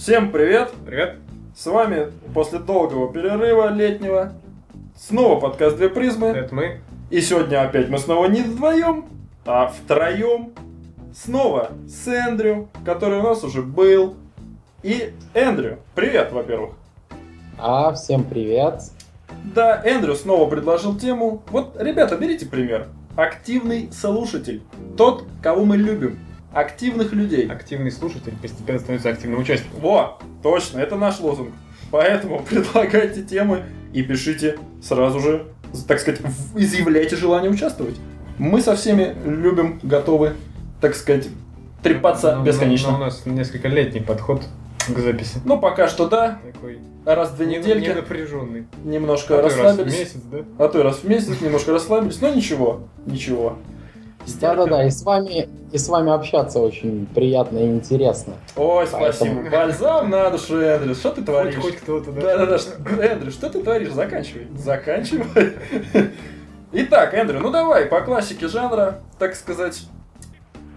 Всем привет! Привет! С вами после долгого перерыва летнего снова подкаст «Две призмы». Это мы. И сегодня опять мы снова не вдвоем, а втроем. Снова с Эндрю, который у нас уже был. И Эндрю, привет, во-первых. А, всем привет. Да, Эндрю снова предложил тему. Вот, ребята, берите пример. Активный слушатель. Тот, кого мы любим. Активных людей. Активный слушатель постепенно становится активным участником. Во, точно, это наш лозунг. Поэтому предлагайте темы и пишите сразу же, так сказать, изъявляйте желание участвовать. Мы со всеми любим, готовы, так сказать, трепаться Но- но- бесконечно. но у нас несколько летний подход к записи. Ну, пока что да, Такой раз в две не- недельки ненапряженный. немножко А и раз в расслабились. месяц, да? А то и раз в месяц немножко расслабились, но ничего, ничего. Да-да-да, и с вами и с вами общаться очень приятно и интересно. Ой, спасибо. Поэтому- Бальзам на душу, Эндрю. Что ты Хоть, творишь? хоть кто-то, да? Да-да-да, что- Эндрю, что ты творишь? Заканчивай. Заканчивай. Итак, Эндрю, ну давай, по классике жанра, так сказать,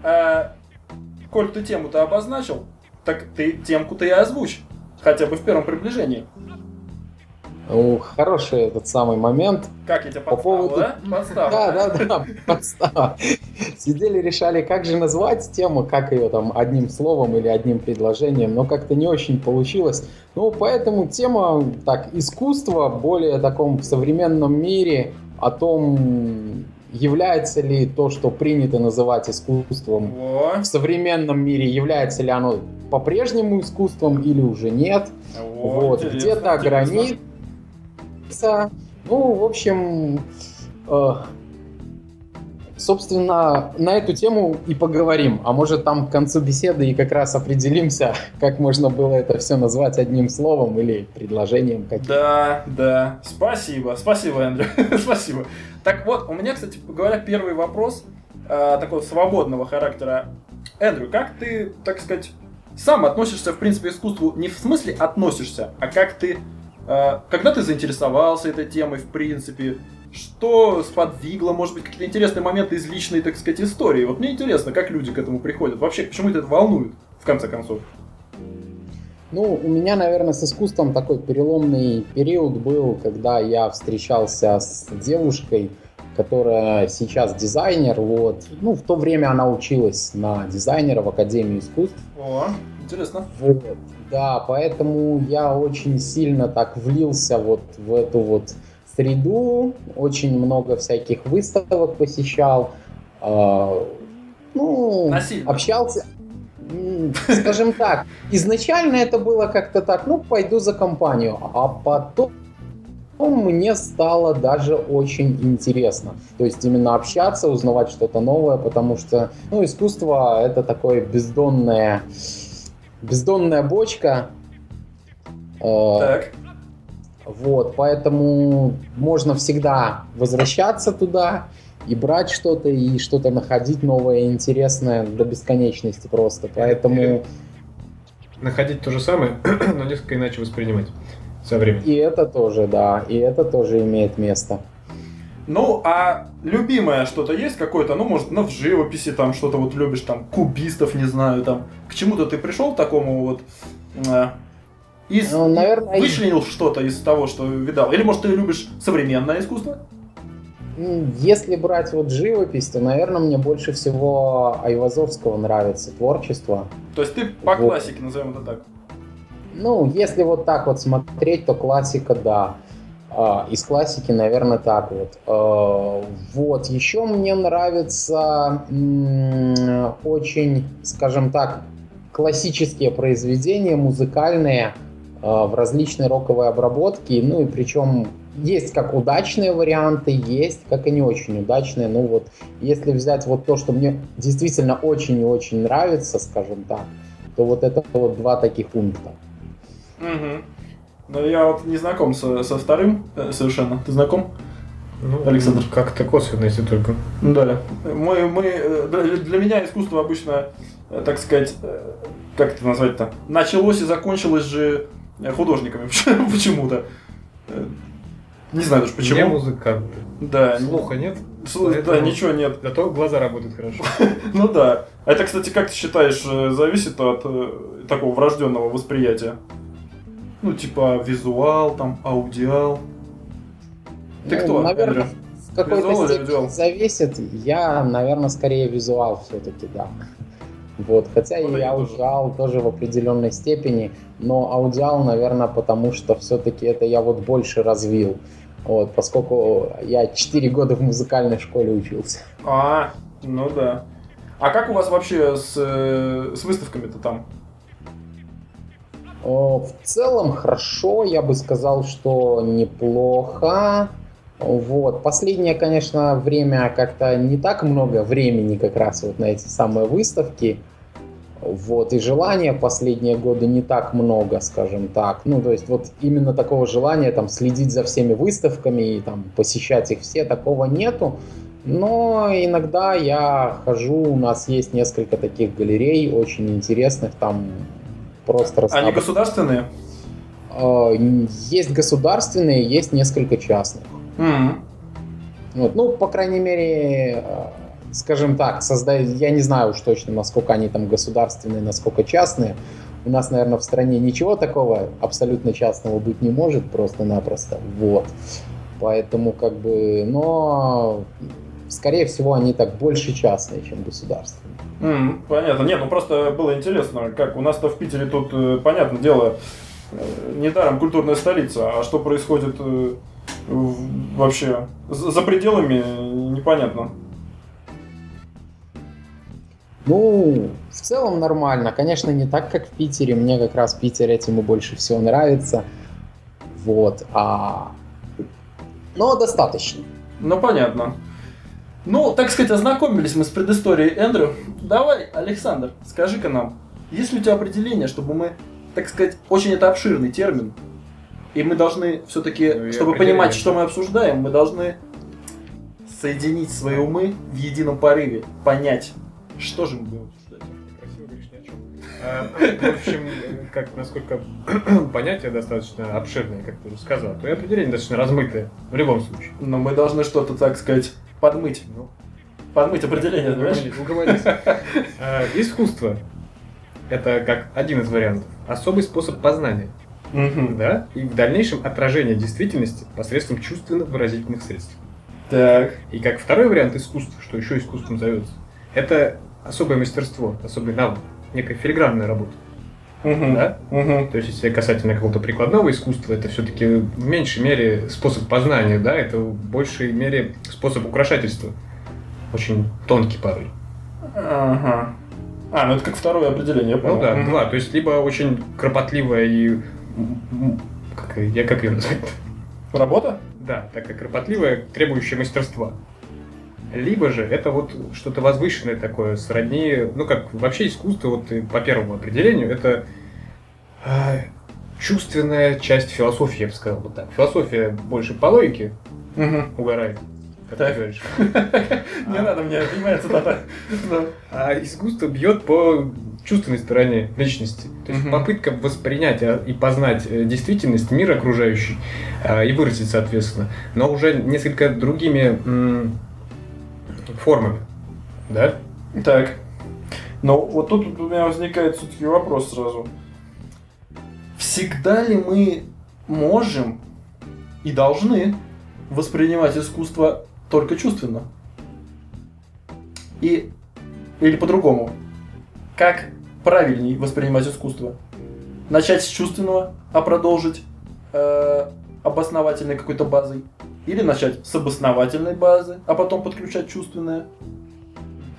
а, коль ты тему-то обозначил, так ты темку-то и озвучь. Хотя бы в первом приближении. Хороший этот самый момент. Как я тебя По подставил, поводу- да? Подстава. Да-да-да, подстава. Сидели, решали, как же назвать тему, как ее там одним словом или одним предложением, но как-то не очень получилось. Ну, поэтому тема, так, искусство, более таком в современном мире, о том, является ли то, что принято называть искусством Во, в современном мире, является ли оно по-прежнему искусством или уже нет. во, вот, где-то интересно. Граница. Ну, в общем, э, собственно, на эту тему и поговорим. А может, там к концу беседы и как раз определимся, как можно было это все назвать одним словом или предложением каким Да, да. Спасибо, спасибо, Эндрю. спасибо. Так вот, у меня, кстати говоря, первый вопрос э, такого свободного характера. Эндрю, как ты, так сказать, сам относишься, в принципе, к искусству не в смысле относишься, а как ты, когда ты заинтересовался этой темой, в принципе, что сподвигло, может быть, какие-то интересные моменты из личной, так сказать, истории. Вот мне интересно, как люди к этому приходят. Вообще, почему это волнует, в конце концов? Ну, у меня, наверное, с искусством такой переломный период был, когда я встречался с девушкой, которая сейчас дизайнер, вот. Ну, в то время она училась на дизайнера в Академии искусств. О, интересно. Вот. Да, поэтому я очень сильно так влился вот в эту вот среду, очень много всяких выставок посещал, а, ну, Насильно. общался, скажем так, изначально это было как-то так, ну, пойду за компанию, а потом мне стало даже очень интересно. То есть именно общаться, узнавать что-то новое, потому что, ну, искусство это такое бездонное, бездонная бочка. Э, Так. Вот, поэтому можно всегда возвращаться туда и брать что-то, и что-то находить новое интересное до бесконечности просто. Поэтому Находить то же самое, но несколько иначе воспринимать со временем. и это тоже, да, и это тоже имеет место. Ну, а любимое что-то есть какое-то, ну, может, ну, в живописи там что-то вот любишь, там, кубистов, не знаю, там, к чему-то ты пришел к такому вот, э, из, Ну, наверное, вычленил что-то из того, что видал? Или, может, ты любишь современное искусство? Если брать вот живопись, то, наверное, мне больше всего Айвазовского нравится творчество. То есть ты по Вот. классике, назовем это так. Ну, если вот так вот смотреть, то классика, да. А, Из классики, наверное, так вот. А, Вот. Еще мне нравятся м, очень, скажем так, классические произведения, музыкальные, а, в различной роковой обработке. Ну и причем есть как удачные варианты, есть как и не очень удачные. Ну вот, если взять вот то, что мне действительно очень и очень нравится, скажем так, то вот это вот два таких пункта. Угу. Но я вот не знаком со, со вторым э, совершенно. Ты знаком? Ну, Александр. Как-то косвенно, если только. Да. Мы, мы, э, для, меня искусство обычно, э, так сказать, как это назвать-то, началось и закончилось же художниками почему-то. Не знаю даже Не почему. музыкант. Да, Слуха нет? Слушай, Да, ничего нет. Зато глаза работают хорошо. Ну да. А это, кстати, как ты считаешь, зависит от такого врожденного восприятия? Ну, типа визуал, там, аудиал. Ты Ну, кто, Наверное, Эндрю? в какой-то степени зависит. Я, наверное, скорее визуал все-таки, да. Вот, хотя Вот и я тоже. аудиал тоже в определенной степени, но аудиал, наверное, потому что все-таки это я вот больше развил. Вот, поскольку я 4 года в музыкальной школе учился. А, ну да. А как у вас вообще с, э, с выставками-то там? В целом хорошо, я бы сказал, что неплохо. Вот. Последнее, конечно, время как-то не так много времени как раз вот на эти самые выставки. Вот. И желания последние годы не так много, скажем так. Ну, то есть вот именно такого желания там следить за всеми выставками и там посещать их все, такого нету. Но иногда я хожу, у нас есть несколько таких галерей очень интересных, там просто Они разнообразные. государственные? Э, Есть государственные, есть несколько частных. М. Вот, ну, по крайней мере, э, скажем так, создать, я не знаю уж точно, насколько они там государственные, насколько частные. У нас, наверное, в стране ничего такого абсолютно частного быть не может просто-напросто. Вот. Поэтому, как бы, но, скорее всего, они так больше частные, чем государственные. М, Понятно. Нет, ну просто было интересно, как у нас-то в Питере тут, э, понятное дело, э, недаром культурная столица, а что происходит э, вообще за пределами, непонятно. Ну, в целом нормально. Конечно, не так, как в Питере. Мне как раз Питер этим и больше всего нравится. Вот. А... Но достаточно. Ну, понятно. Ну, так сказать, ознакомились мы с предысторией Эндрю. Давай, Александр, скажи-ка нам, есть ли у тебя определение, чтобы мы, так сказать, очень это обширный термин, и мы должны все-таки, Ну чтобы понимать, что мы обсуждаем, мы должны соединить свои умы в едином порыве, понять, что же мы будем обсуждать. Красиво говоришь ни о чем. А, В общем, как насколько понятие достаточно обширное, как ты уже сказал, то и определение достаточно размытое в любом случае. Но мы должны что-то, так сказать, подмыть. Ну, Подмыть определение, знаешь? уговорились, уговорились. А, Искусство – это как один из вариантов. Особый способ познания, да, и в дальнейшем отражение действительности посредством чувственно-выразительных средств. Так. И как второй вариант искусства, что еще искусством зовется, это особое мастерство, особый навык, некая филигранная работа. Мгм. Да? Мгм. То есть, если касательно какого-то прикладного искусства, это все-таки в меньшей мере способ познания, да, это в большей мере способ украшательства. Очень тонкий порой. Ага. А, ну это как второе определение, я понял. Ну да, Мгм. два. То есть, либо очень кропотливая и... Как, я как ее назвать? Работа? Да, такая кропотливая, требующая мастерства. Либо же это вот что-то возвышенное такое, сродни, ну как вообще искусство, вот по первому определению, это а, чувственная часть философии, я бы сказал вот так. Философия больше по логике Мгм. угорает, как Так. ты говоришь. Не надо мне, понимается, цитата. А искусство бьет по чувственной стороне личности. То есть попытка воспринять а, и познать э, действительность, мир окружающий, а, и выразить, соответственно, но уже несколько другими формами. Да? Так. Ну, вот тут у меня возникает все-таки вопрос сразу. Всегда ли мы можем и должны воспринимать искусство только чувственно? И или по-другому. Как правильней воспринимать искусство? Начать с чувственного, а продолжить э, обосновательной какой-то базой? Или начать с обосновательной базы, а потом подключать чувственное?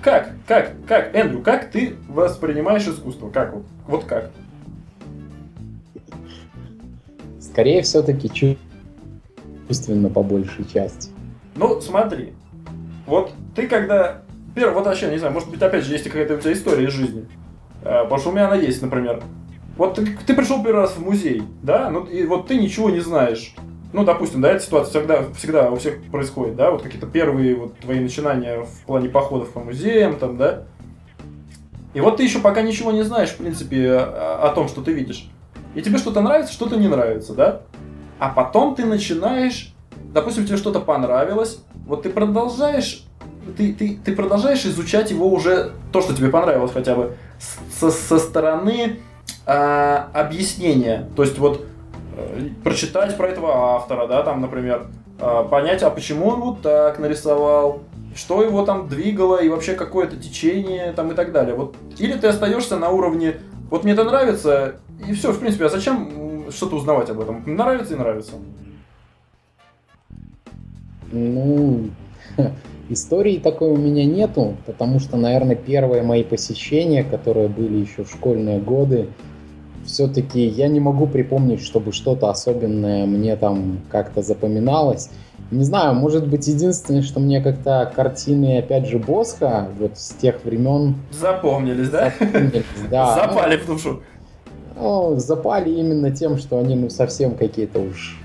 Как? Как? Как? Эндрю, как ты воспринимаешь искусство? Как вот? Вот как? Скорее все-таки чувственно по большей части. Ну, смотри. Вот ты когда... Первый, вот вообще, не знаю, может быть, опять же, есть какая-то у тебя история из жизни. Э, Потому что у меня она есть, например. Вот ты, ты пришел первый раз в музей, да, ну и вот ты ничего не знаешь. Ну, допустим, да, эта ситуация всегда, всегда у всех происходит, да, вот какие-то первые вот твои начинания в плане походов по музеям, там, да. И вот ты еще пока ничего не знаешь, в принципе, о, том, что ты видишь. И тебе что-то нравится, что-то не нравится, да. А потом ты начинаешь, допустим, тебе что-то понравилось, вот ты продолжаешь, ты, ты, ты продолжаешь изучать его уже, то, что тебе понравилось хотя бы, со, со стороны а, объяснения. То есть вот э, прочитать про этого автора, да, там, например, а, понять, а почему он вот так нарисовал, что его там двигало и вообще какое-то течение там и так далее. Вот или ты остаешься на уровне, вот мне это нравится и все, в принципе, а зачем что-то узнавать об этом? Нравится и нравится. Ну, истории такой у меня нету, потому что, наверное, первые мои посещения, которые были еще в школьные годы, все-таки я не могу припомнить, чтобы что-то особенное мне там как-то запоминалось. Не знаю, может быть, единственное, что мне как-то картины, опять же, Босха, вот с тех времен... Запомнились, да? Запомнились, да. Запали в душу. Ну, запали именно тем, что они, ну, совсем какие-то уж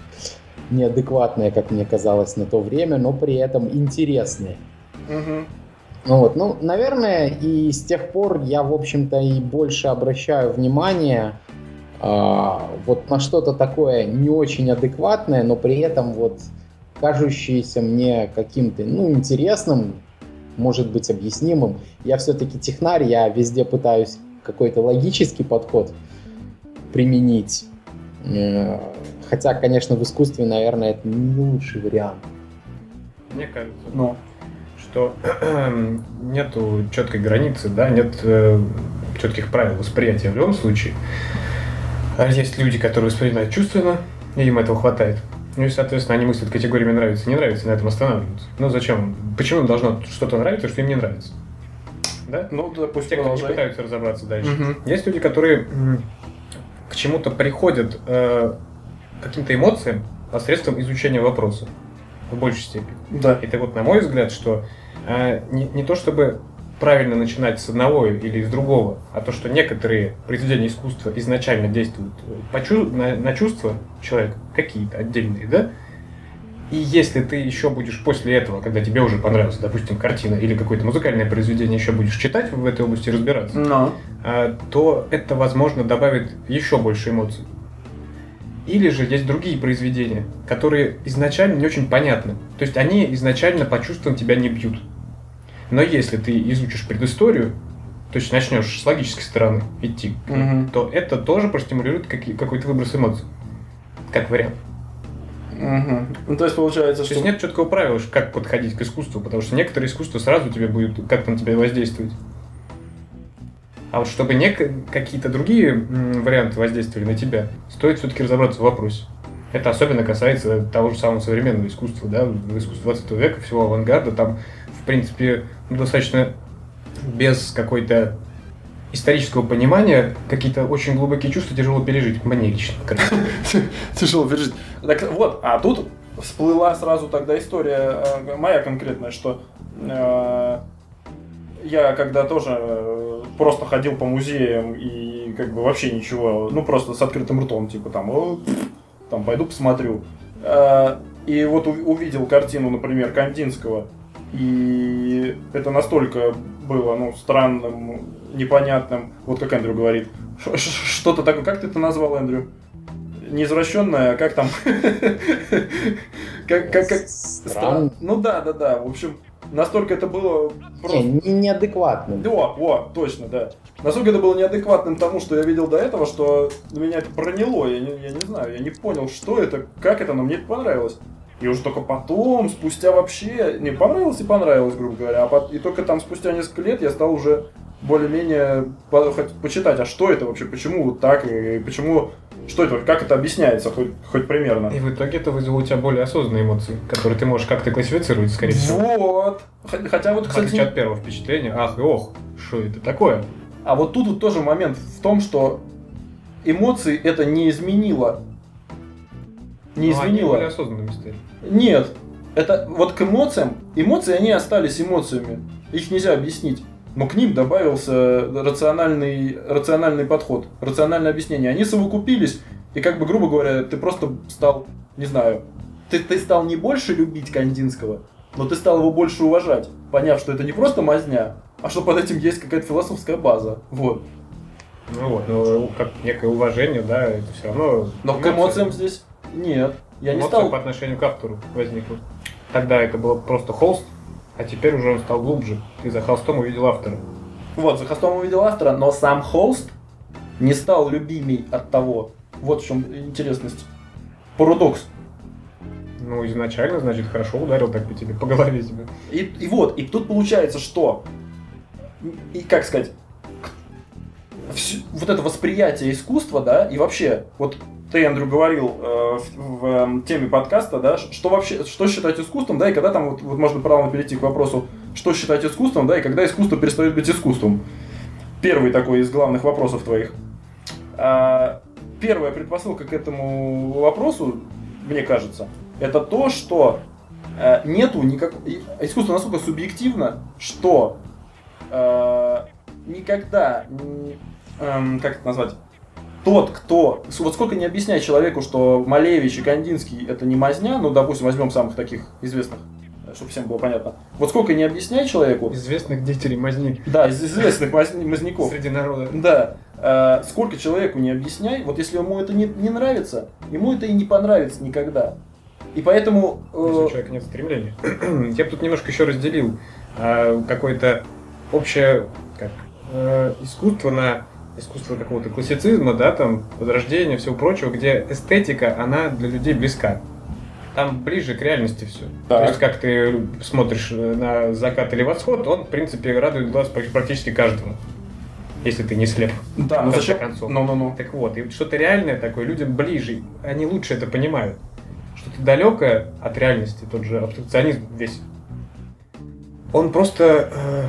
неадекватные, как мне казалось на то время, но при этом интересные. Угу. Ну вот, ну, наверное, и с тех пор я, в общем-то, и больше обращаю внимание вот на что-то такое не очень адекватное, но при этом вот кажущееся мне каким-то, ну, интересным, может быть, объяснимым. Я все-таки технарь, я везде пытаюсь какой-то логический подход применить. Э, хотя, конечно, в искусстве, наверное, это не лучший вариант. Мне кажется, но что нету четкой границы, да, нет э, четких правил восприятия в любом случае. А есть люди, которые воспринимают чувственно, и им этого хватает. Ну и, соответственно, они мыслят категориями нравится, не нравится, и на этом останавливаются. Ну зачем? Почему им должно что-то нравиться, что им не нравится? Да? Ну, да, пусть Те, кто не пытаются разобраться дальше. Угу. Есть люди, которые к чему-то приходят э, каким-то эмоциям посредством изучения вопроса в большей степени. Да. И это вот, на мой взгляд, что э, не, не то чтобы правильно начинать с одного или из другого, а то, что некоторые произведения искусства изначально действуют по чу- на, на чувства человека, какие-то отдельные, да, и если ты еще будешь после этого, когда тебе уже понравилась, допустим, картина или какое-то музыкальное произведение, еще будешь читать в этой области разбираться, Но. А, то это, возможно, добавит еще больше эмоций. Или же есть другие произведения, которые изначально не очень понятны. То есть они изначально по чувствам тебя не бьют. Но если ты изучишь предысторию, то есть начнешь с логической стороны идти, угу. то это тоже простимулирует какой-то выброс эмоций. Как вариант. Угу. Ну, то есть получается, что... То есть нет четкого правила, как подходить к искусству, потому что некоторые искусства сразу тебе будет как-то на тебя воздействовать. А вот чтобы не какие-то другие варианты воздействовали на тебя, стоит все-таки разобраться в вопросе. Это особенно касается того же самого современного искусства, да, искусства 20 века, всего авангарда, там, в принципе, достаточно без какой-то исторического понимания какие-то очень глубокие чувства тяжело пережить. Мне лично. Тяжело пережить. Так вот, а тут всплыла сразу тогда история э, моя конкретная, что э, я когда тоже э, просто ходил по музеям и как бы вообще ничего, ну просто с открытым ртом, типа там, там пойду посмотрю. И вот увидел картину, например, Кандинского, и это настолько было ну, странным, непонятным. Вот как Эндрю говорит. Что-то такое. Как ты это назвал, Эндрю? Неизвращенное, а как там? как, как, как... Странно. Ну да, да, да. В общем, настолько это было просто... Не, неадекватным. О, о, точно, да. Настолько это было неадекватным тому, что я видел до этого, что меня это проняло. Я не, я не знаю, я не понял, что это, как это, но мне это понравилось. И уже только потом, спустя вообще, не понравилось и понравилось, грубо говоря, а по, и только там спустя несколько лет я стал уже более-менее по, почитать, а что это вообще, почему вот так, и почему, что это, как это объясняется, хоть, хоть примерно. И в итоге это вызвало у тебя более осознанные эмоции, которые ты можешь как-то классифицировать, скорее всего. Вот. Хотя вот, кстати... В от первого впечатления, ах и ох, что это такое? А вот тут вот тоже момент в том, что эмоции это не изменило. Не Но изменило. Они более осознанными стали. Нет. Это вот к эмоциям, эмоции, они остались эмоциями. Их нельзя объяснить. Но к ним добавился рациональный, рациональный подход, рациональное объяснение. Они совокупились, и как бы, грубо говоря, ты просто стал, не знаю, ты, ты стал не больше любить Кандинского, но ты стал его больше уважать, поняв, что это не просто мазня, а что под этим есть какая-то философская база. Вот. Ну вот, ну как некое уважение, да, это все равно. Но к эмоциям здесь нет. Я не стал... по отношению к автору возникла. тогда это было просто холст, а теперь уже он стал глубже. Ты за холстом увидел автора. Вот, за холстом увидел автора, но сам холст не стал любимей от того. Вот в чем интересность. Парадокс. Ну, изначально, значит, хорошо ударил так по тебе, по голове тебе. И, и вот, и тут получается, что, и как сказать, всё- вот это восприятие искусства, да, и вообще, вот ты, Андрю, говорил э, в, в, эм, теме подкаста, да, что вообще, что считать искусством, да, и когда там, вот, вот можно правильно перейти к вопросу, что считать искусством, да, и когда искусство перестает быть искусством. Первый такой из главных вопросов твоих. А, первая предпосылка к этому вопросу, мне кажется, это то, что э, нету никак... Искусство настолько субъективно, что э, никогда... эм, как это назвать? Тот, кто... Вот сколько не объясняй человеку, что Малевич и Кандинский это не мазня, ну, допустим, возьмем самых таких известных, чтобы всем было понятно. Вот сколько не объясняй человеку, Известных деятелей мазни да, из известных мазн- мазняков, среди народа. да. Э, сколько человеку не объясняй, вот если ему это не, не нравится, ему это и не понравится никогда. И поэтому... э, Если у человека нет стремления. Я бы тут немножко еще разделил а, какое-то общее как, э, искусство на искусство какого-то классицизма, да, там, возрождения, всего прочего, где эстетика, она для людей близка. Там ближе к реальности все. То Так. есть, как ты смотришь э, на закат или восход, он, в принципе, радует глаз прак- практически каждому. Если ты не слеп. да, ну зачем? концов. Ну, ну, ну. Так вот, и что-то реальное такое, людям ближе, они лучше это понимают. Что-то далекое от реальности, тот же абстракционизм весь. Он просто э,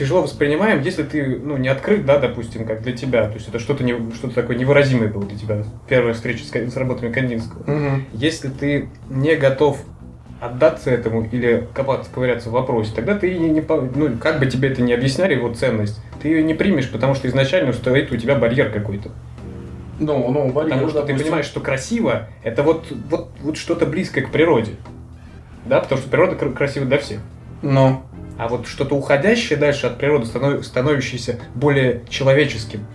тяжело воспринимаем, если ты ну, не открыт, да, допустим, как для тебя. То есть это что-то не, что такое невыразимое было для тебя. Первая встреча с, с работами Кандинского. Мгм. Если ты не готов отдаться этому или копаться, ковыряться в вопросе, тогда ты не, не ну, как бы тебе это не объясняли, его ценность, ты ее не примешь, потому что изначально стоит у тебя барьер какой-то. Ну, ну, барьер, Потому что ты допустим. понимаешь, что красиво это вот, вот, вот что-то близкое к природе. Да, потому что природа кр- красива для всех. Ну, А вот что-то уходящее дальше от природы, станов- становящееся более человеческим.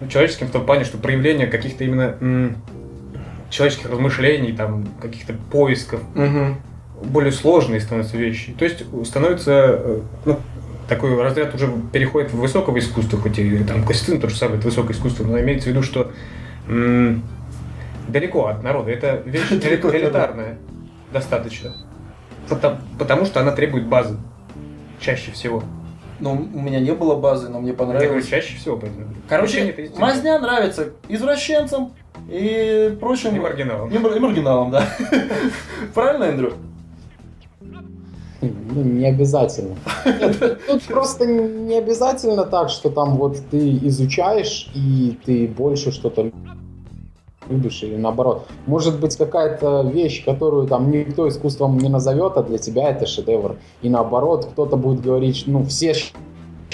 Ну, человеческим в том плане, что проявление каких-то именно м, человеческих размышлений, там, каких-то поисков, мгм. более сложные становятся вещи. То есть становится э, ну, такой разряд уже переходит в высокого искусства, хоть и там классицизм то же самое, это высокое искусство, но имеется в виду, что м, далеко от народа. Это вещь элитарная достаточно. Потому, потому что она требует базы. Чаще всего. ну, у меня не было базы, но мне Я говорю, понравилось. чаще всего, поэтому. Короче, мазня нравится извращенцам и прочим... И маргиналам. И, мар- и маргиналам, да. Правильно, Эндрю? Ну, не обязательно. Нет, тут просто не обязательно так, что там вот ты изучаешь и ты больше что-то любишь или наоборот. Может быть какая-то вещь, которую там никто искусством не назовет, а для тебя это шедевр. И наоборот, кто-то будет говорить, ну все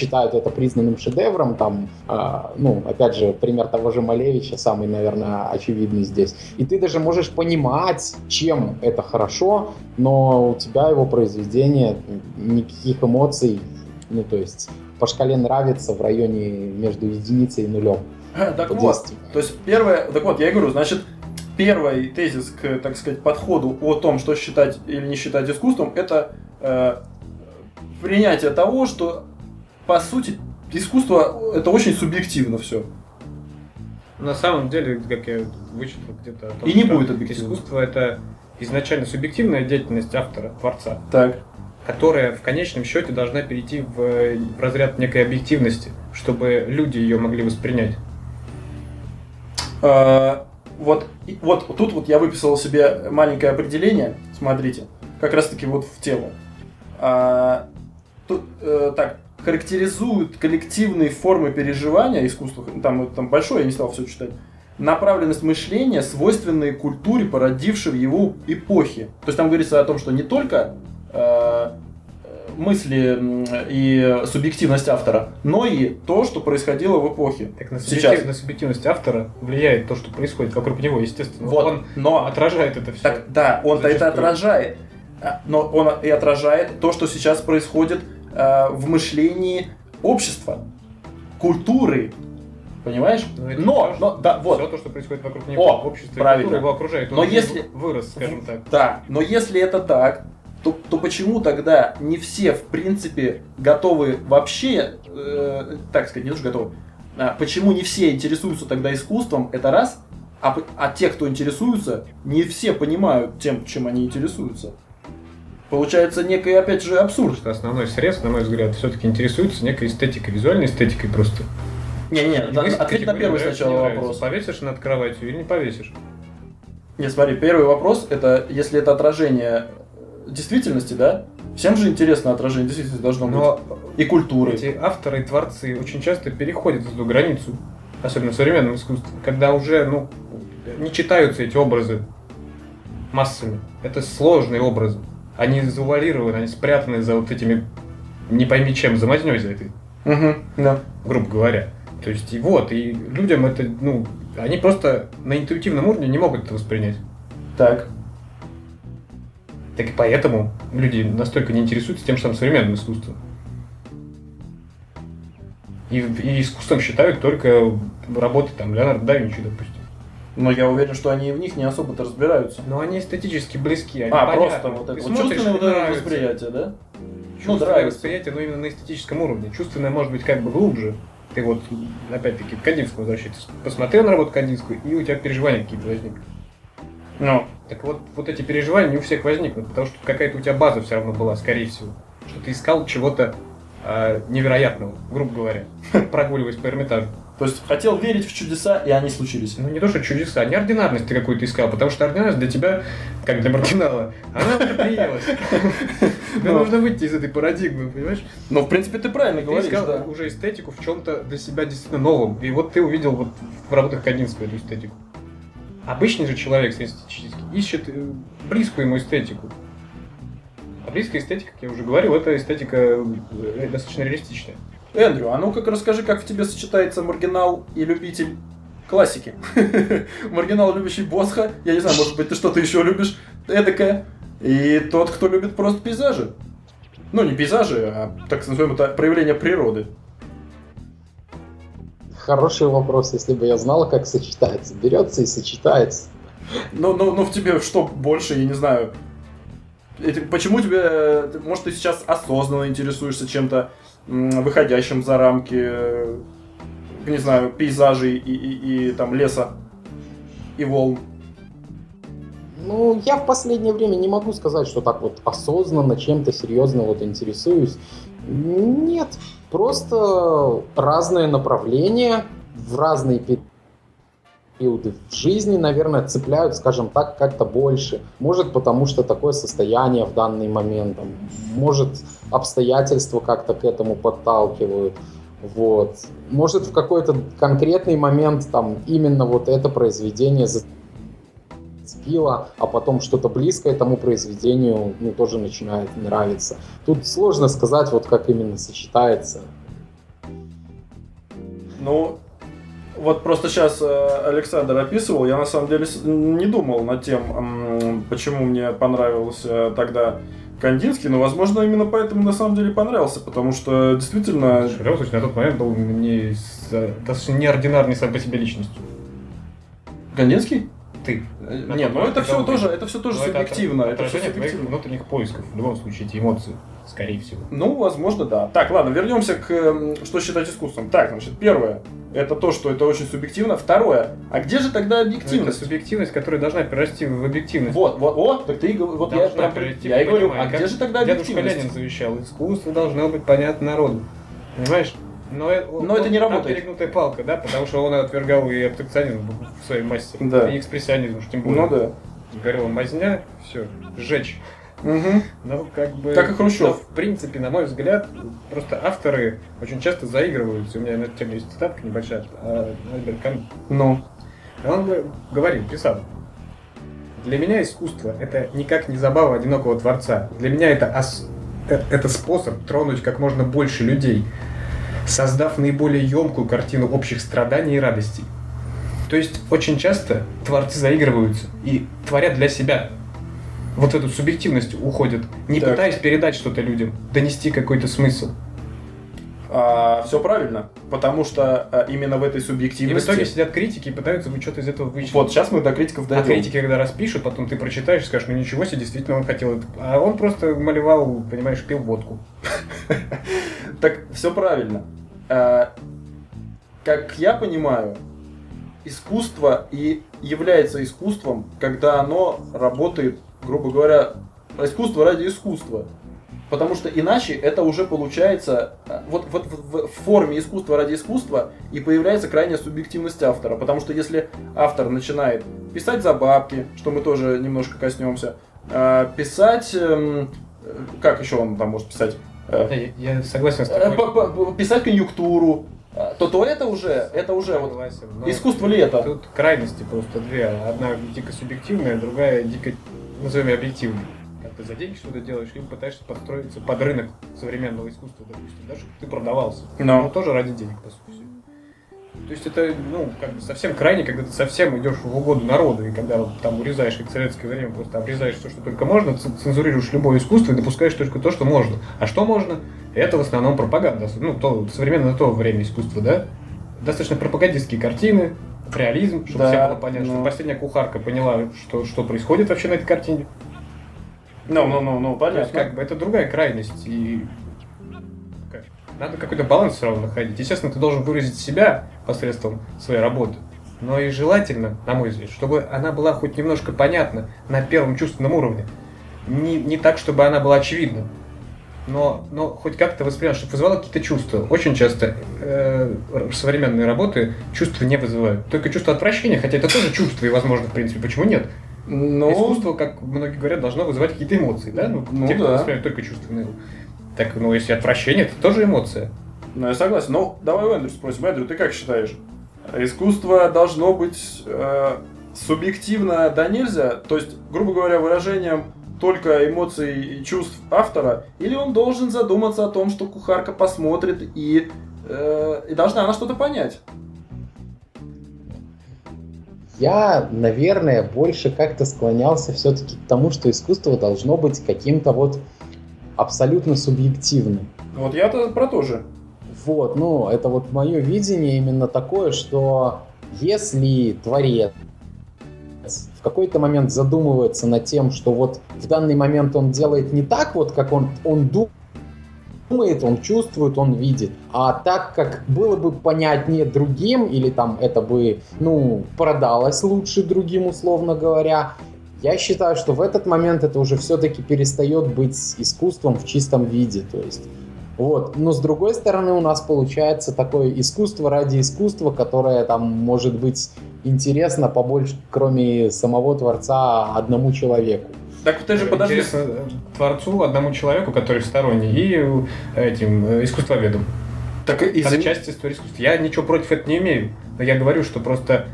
считают это признанным шедевром, там, а, ну, опять же, пример того же Малевича, самый, наверное, очевидный здесь. И ты даже можешь понимать, чем это хорошо, но у тебя его произведение никаких эмоций, ну, то есть по шкале нравится в районе между единицей и нулем. Так по вот, то есть первое, так вот, я и говорю, значит, первый тезис к, так сказать, подходу о том, что считать или не считать искусством, это э, принятие того, что, по сути, искусство это очень субъективно все. На самом деле, как я вычитал где-то, о том, И не будет объективно. Искусство это изначально субъективная деятельность автора, творца, Так. которая в конечном счете должна перейти в, э, в разряд некой объективности, чтобы люди ее могли воспринять. Э, вот, вот тут вот я выписал себе маленькое определение, смотрите, как раз таки вот в тему. А, тут, э, так, характеризуют коллективные формы переживания искусства, там, там большое, я не стал все читать, направленность мышления, свойственные культуре, породившей его эпохи. То есть там говорится о том, что не только э, мысли и субъективность автора, но и то, что происходило в эпохе. Так на, Сейчас. субъектив- на субъективность автора влияет то, что происходит вокруг него, естественно. Вот, Он но отражает это все. Так, да, он-то это отражает. А, Но он и отражает то, что сейчас происходит э, в мышлении общества, культуры. Понимаешь? Но это Но, тоже но, да, вот. Все то, что происходит вокруг него, О, в обществе, правильно. его окружает. Но если- вырос, скажем так. Да, но если это так, то, то почему тогда не все, в принципе, готовы вообще, э, так сказать, не то, что готовы, а почему не все интересуются тогда искусством, это раз, а, а те, кто интересуются, не все понимают тем, чем они интересуются. Получается некий, опять же, абсурд. Что основной срез, на мой взгляд, все-таки интересуется некой эстетикой, визуальной эстетикой просто. Вы ответь на первый нравится, сначала нравится. вопрос. Повесишь над кроватью или не повесишь? Не, смотри, первый вопрос, это если это отражение действительности, да? Всем же интересно отражение действительности должно быть. Но И культуры. эти авторы и творцы очень часто переходят эту границу, особенно в современном искусстве, когда уже ну, не читаются эти образы массами. Это сложные образы. Они завуалированы, они спрятаны за вот этими не пойми чем, замазнёй за этой, Угу, да. грубо говоря. То есть и вот, и людям это, ну, они просто на интуитивном уровне не могут это воспринять. Так. Так и поэтому люди настолько не интересуются тем же самым современным искусством. И, и искусством считают только работы там Леонардо да Винчи, допустим. Но я уверен, что они в них не особо-то разбираются. Но они эстетически близки, они а, понятны. просто вот Ты это вот чувственное вот это восприятие, да? Чувственное нравится. восприятие, но именно на эстетическом уровне. Чувственное может быть как бы глубже. Ты вот, опять-таки, к Кандинскому возвращается. Посмотрел на работу Кандинскую, и у тебя переживания какие-то возникли. Ну, Так вот, вот эти переживания не у всех возникнут, потому что какая-то у тебя база все равно была, скорее всего. Что ты искал чего-то а, невероятного, грубо говоря, прогуливаясь по Эрмитажу. то есть хотел верить в чудеса, и они случились. Ну не то, что чудеса, неординарность ты какую-то искал, потому что ординарность для тебя, как для маргинала, она уже приелась. Тебе Ну. нужно выйти из этой парадигмы, понимаешь? Ну, в принципе, ты правильно Ты говоришь, искал да. уже эстетику в чем-то для себя действительно новом. И вот ты увидел вот в работах Кандинского эту эстетику. Обычный же человек среднестатистический ищет близкую ему эстетику. А близкая эстетика, как я уже говорил, это эстетика э, достаточно реалистичная. Эндрю, а ну-ка расскажи, как в тебе сочетается маргинал и любитель классики. Маргинал, любящий Босха, я не знаю, может быть, ты что-то еще любишь эдакое. И тот, кто любит просто пейзажи. Ну, не пейзажи, а, так назовем это, проявление природы. Хороший вопрос, если бы я знала, как сочетается. Берется и сочетается. Ну, ну, ну в тебе что больше, я не знаю. Эти- почему тебе, ты- может, ты сейчас осознанно интересуешься чем-то выходящим за рамки, э, не знаю, пейзажей и, и- и, там леса и волн. Ну, я в последнее время не могу сказать, что так вот осознанно чем-то серьезно вот интересуюсь. Нет, просто разные направления в разные пе- периоды в жизни, наверное, цепляют, скажем так, как-то больше. Может, потому что такое состояние в данный момент, может, обстоятельства как-то к этому подталкивают. Вот. Может, в какой-то конкретный момент там именно вот это произведение зацепило, а потом что-то близкое тому произведению ну, тоже начинает нравиться. Тут сложно сказать, вот как именно сочетается. Ну, вот просто сейчас Александр описывал, я на самом деле не думал над тем, почему мне понравился тогда Кандинский, но, возможно, именно поэтому на самом деле понравился, потому что действительно... Случае, на тот момент был не достаточно неординарной сам по себе личностью. Кандинский? Ты. Э, Нет, ну это все тоже, это все тоже Но субъективно. Это, все отражение твоих субъективно. внутренних поисков. В любом случае, эти эмоции, скорее всего. Ну, возможно, да. Так, ладно, вернемся к что считать искусством. Так, значит, первое, это то, что это очень субъективно. Второе, а где же тогда Ну, Это объективность? субъективность, которая должна перерасти в объективность. Вот, вот, вот, так ты вот я, Должна прям- перейти я и говорю, а где же тогда Дедушка объективность? Ленин завещал, искусство должно быть понятно народу. Понимаешь? Но, э- Но это не там работает. перегнутая палка, да, потому что он отвергал и абстракционизм в своей массе, Да. и экспрессионизм, уж тем более. Ну да. Говорил, мазня, все, сжечь. Мгм. Ну, как бы... Как и Хрущев. но, в принципе, на мой взгляд, просто авторы очень часто заигрываются. У меня на эту тему есть цитатка небольшая. а, Альберт Камю. Ну. Он говорил, писал. Для меня искусство – это никак не забава одинокого творца. Для меня это, ос- э- это способ тронуть как можно больше людей, создав наиболее емкую картину общих страданий и радостей. То есть очень часто творцы заигрываются и творят для себя. Вот эту субъективность уходят, не Так. пытаясь передать что-то людям, донести какой-то смысл. А, все правильно, потому что а, именно в этой И в субъективности... итоге сидят критики и пытаются вы что-то из этого вычислить. Вот сейчас мы до критиков А дойдем. критики, когда распишут, потом ты прочитаешь и скажешь, ну ничего себе, действительно он хотел. А он просто малевал, понимаешь, пил водку. Так все правильно. А, Как я понимаю, искусство и является искусством, когда оно работает, грубо говоря, искусство ради искусства. Потому что иначе это уже получается а, вот, вот в, в форме искусства ради искусства и появляется крайняя субъективность автора. Потому что если автор начинает писать за бабки, что мы тоже немножко коснемся, а, писать, эм, э, как еще он там может писать, Э, Я, я согласен с э, тобой. писать конъюнктуру, э, то, то это уже, это уже вот Согласен, но искусство ли это? Тут крайности просто две. Одна дико субъективная, другая дико, назовем ее объективной. Как ты за деньги что-то делаешь, либо пытаешься подстроиться под рынок современного искусства, допустим, даже ты продавался. Но. Но тоже ради денег, по сути. То есть это, ну, как бы совсем крайне, когда ты совсем идешь в угоду народу, и когда вот там урезаешь, как в советское время, просто обрезаешь все, что только можно, цензурируешь любое искусство и допускаешь только то, что можно. А что можно? Это в основном пропаганда. Ну, то, современно на то время искусства, да? Достаточно пропагандистские картины, реализм, чтобы Да, всем было понятно, ну. чтобы последняя кухарка поняла, что, что происходит вообще на этой картине. Ну, ну, ну, ну, То есть, понятно. как бы, это другая крайность, и надо какой-то баланс все равно находить. Естественно, ты должен выразить себя посредством своей работы, но и желательно, на мой взгляд, чтобы она была хоть немножко понятна на первом чувственном уровне. Не, не так, чтобы она была очевидна, но, но хоть как-то воспринимать, чтобы вызывало какие-то чувства. Очень часто э, современные работы чувства не вызывают. Только чувство отвращения, хотя это тоже чувство, и возможно, в принципе, почему нет? Ну, Искусство, как многие говорят, должно вызывать какие-то эмоции, да? Ну, Ну те, кто да. воспринимает только чувственные. Так, ну, если отвращение, это тоже эмоция. ну, я согласен. Ну, давай у Эндрю спросим. Эндрю, ты как считаешь? Искусство должно быть э, субъективно да нельзя? То есть, грубо говоря, выражением только эмоций и чувств автора? Или он должен задуматься о том, что кухарка посмотрит и, э, и должна она что-то понять? Я, наверное, больше как-то склонялся все-таки к тому, что искусство должно быть каким-то вот абсолютно субъективным. Вот я-то про то же. Вот, ну, это вот мое видение именно такое, что если творец в какой-то момент задумывается над тем, что вот в данный момент он делает не так вот, как он, он ду- думает, он чувствует, он видит, а так, как было бы понятнее другим, или там это бы, ну, продалось лучше другим, условно говоря, я считаю, что в этот момент это уже все-таки перестает быть искусством в чистом виде, то есть вот. Но с другой стороны у нас получается такое искусство ради искусства, которое там может быть интересно побольше, кроме самого творца, одному человеку. Так ты же подожди. Интересно э, творцу, одному человеку, который сторонний, и э, этим э, искусствоведам. Так Это извини. часть истории искусства. Я ничего против этого не имею. Но я говорю, что просто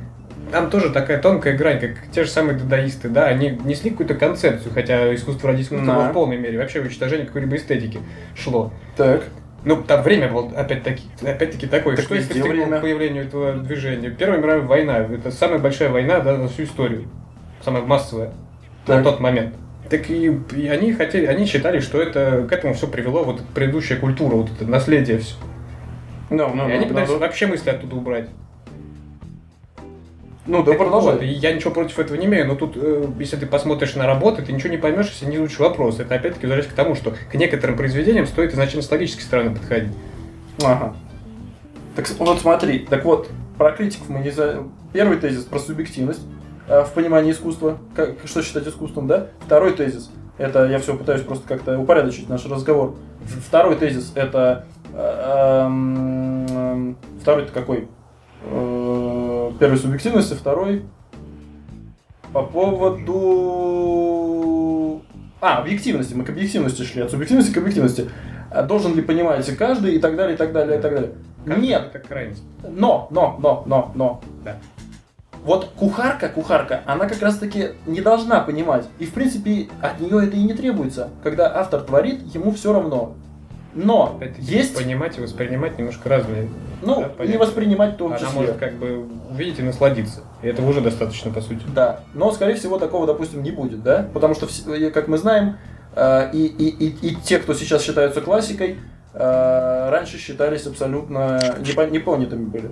там тоже такая тонкая грань, как те же самые дадаисты, да, они несли какую-то концепцию, хотя искусство ради искусства Да. было в полной мере, вообще уничтожение какой-либо эстетики шло. Так. Ну, там время было, опять-таки, опять-таки такое. Так что если время. к появлению этого движения? Первая мировая война, это самая большая война да, за всю историю. Самая массовая Так. на тот момент. Так и, и они хотели, они считали, что это к этому все привело, вот предыдущая культура, вот это наследие все. Ну, ну, и они ну, пытаются ну, вообще мысли оттуда убрать. Ну, да, вот, продолжай. я ничего против этого не имею, но тут, э, если ты посмотришь на работы, ты ничего не поймешь, если не изучишь вопрос. Это опять-таки возвращается к тому, что к некоторым произведениям стоит изначально с логической стороны подходить. Ага. Так вот смотри, так вот, про критиков мы не за... Первый тезис про субъективность э, в понимании искусства, как, что считать искусством, да? Второй тезис, это я все пытаюсь просто как-то упорядочить наш разговор. Второй тезис, это... э, эм, второй это какой? Э, Первый субъективность, а второй по поводу... А, объективности. Мы к объективности шли. От субъективности к объективности. А Должен ли понимать каждый и так далее, и так далее, и так далее. Нет, Это крайность. но, но, но, но, но. Да. Вот кухарка, кухарка, она как раз таки не должна понимать. И в принципе от нее это и не требуется. Когда автор творит, ему все равно. Но есть, понимать и воспринимать немножко разные. Ну, да, и понятно. воспринимать в том Она числе. может как бы увидеть и насладиться. И этого уже достаточно, по сути. Да, но, скорее всего, такого, допустим, не будет, да? Потому что, э, как мы знаем, э, и, и, и, и те, кто сейчас считаются классикой, э, раньше считались абсолютно непо- непонятыми были.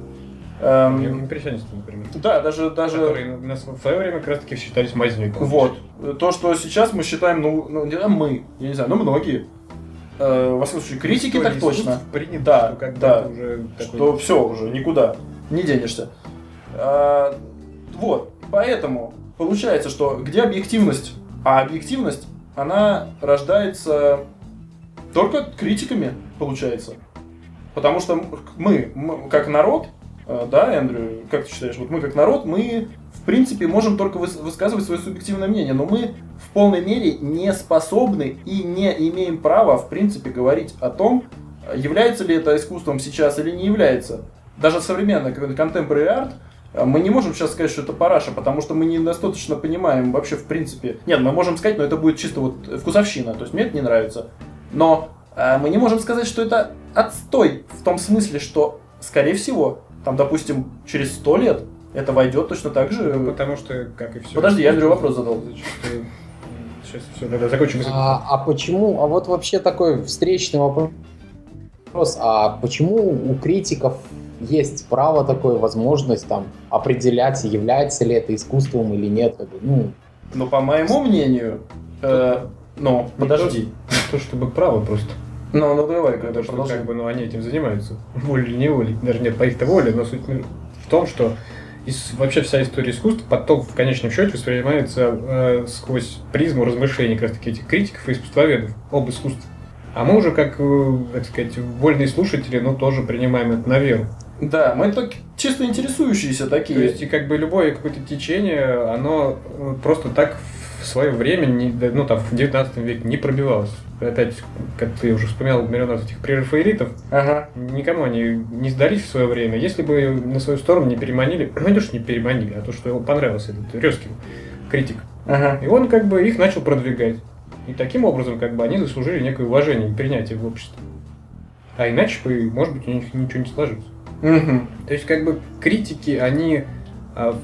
Эм, Импрессионисты, например. да, даже, даже Которые на в свое время как раз таки считались мазней. вот. То, что сейчас мы считаем, ну, ну не мы, я не знаю, ну многие. Э, во всяком случае, критики так точно. Принято, Да, что как да. уже Что все уже, никуда не денешься. А, вот, поэтому получается, что где объективность? А объективность, она рождается только критиками, получается. Потому что мы, мы как народ, э, да, Эндрю, как ты считаешь, вот мы как народ, мы принципе можем только выс- высказывать свое субъективное мнение, но мы в полной мере не способны и не имеем права в принципе говорить о том, является ли это искусством сейчас или не является. Даже современный contemporary art э, мы не можем сейчас сказать, что это параша, потому что мы недостаточно понимаем вообще в принципе. Нет, мы можем сказать, но это будет чисто вот вкусовщина, то есть мне это не нравится. Но э, мы не можем сказать, что это отстой в том смысле, что, скорее всего, там, допустим, через сто лет это войдет точно так же. Ну, потому что, как и все. Подожди, я Андрю вопрос задал. Сейчас все, тогда закончим. А, а почему, а вот вообще такой встречный вопрос, а почему у критиков есть право такое, возможность там определять, является ли это искусством или нет? Как бы, Ну, Но по моему мнению, э, ну, Не подожди. то, не то, чтобы право просто. Ну, ну давай, Потому когда что, как бы, ну, они этим занимаются. Волей или неволей. Даже нет по их-то воле, но суть в том, что ис- вообще вся история искусства потом в конечном счете воспринимается э, сквозь призму размышлений как раз таки этих критиков и искусствоведов об искусстве. А мы уже, как, э, так сказать, вольные слушатели, ну, тоже принимаем это на веру. Да, мы так чисто интересующиеся То такие. есть, и как бы любое какое-то течение, оно э, просто так в свое время, не- ну там в 19 веке не пробивалось. Опять, как ты уже вспоминал миллион раз этих прерафаэлитов, Ага. никому они не сдались в свое время. Если бы на свою сторону не переманили, ну не то, что не переманили, а то, что ему понравился этот Резкин, критик. Ага. И он как бы их начал продвигать. И таким образом как бы они заслужили некое уважение и принятие в обществе. А иначе бы, может быть, у них ничего не сложилось. Мгм. То есть, как бы критики, они а,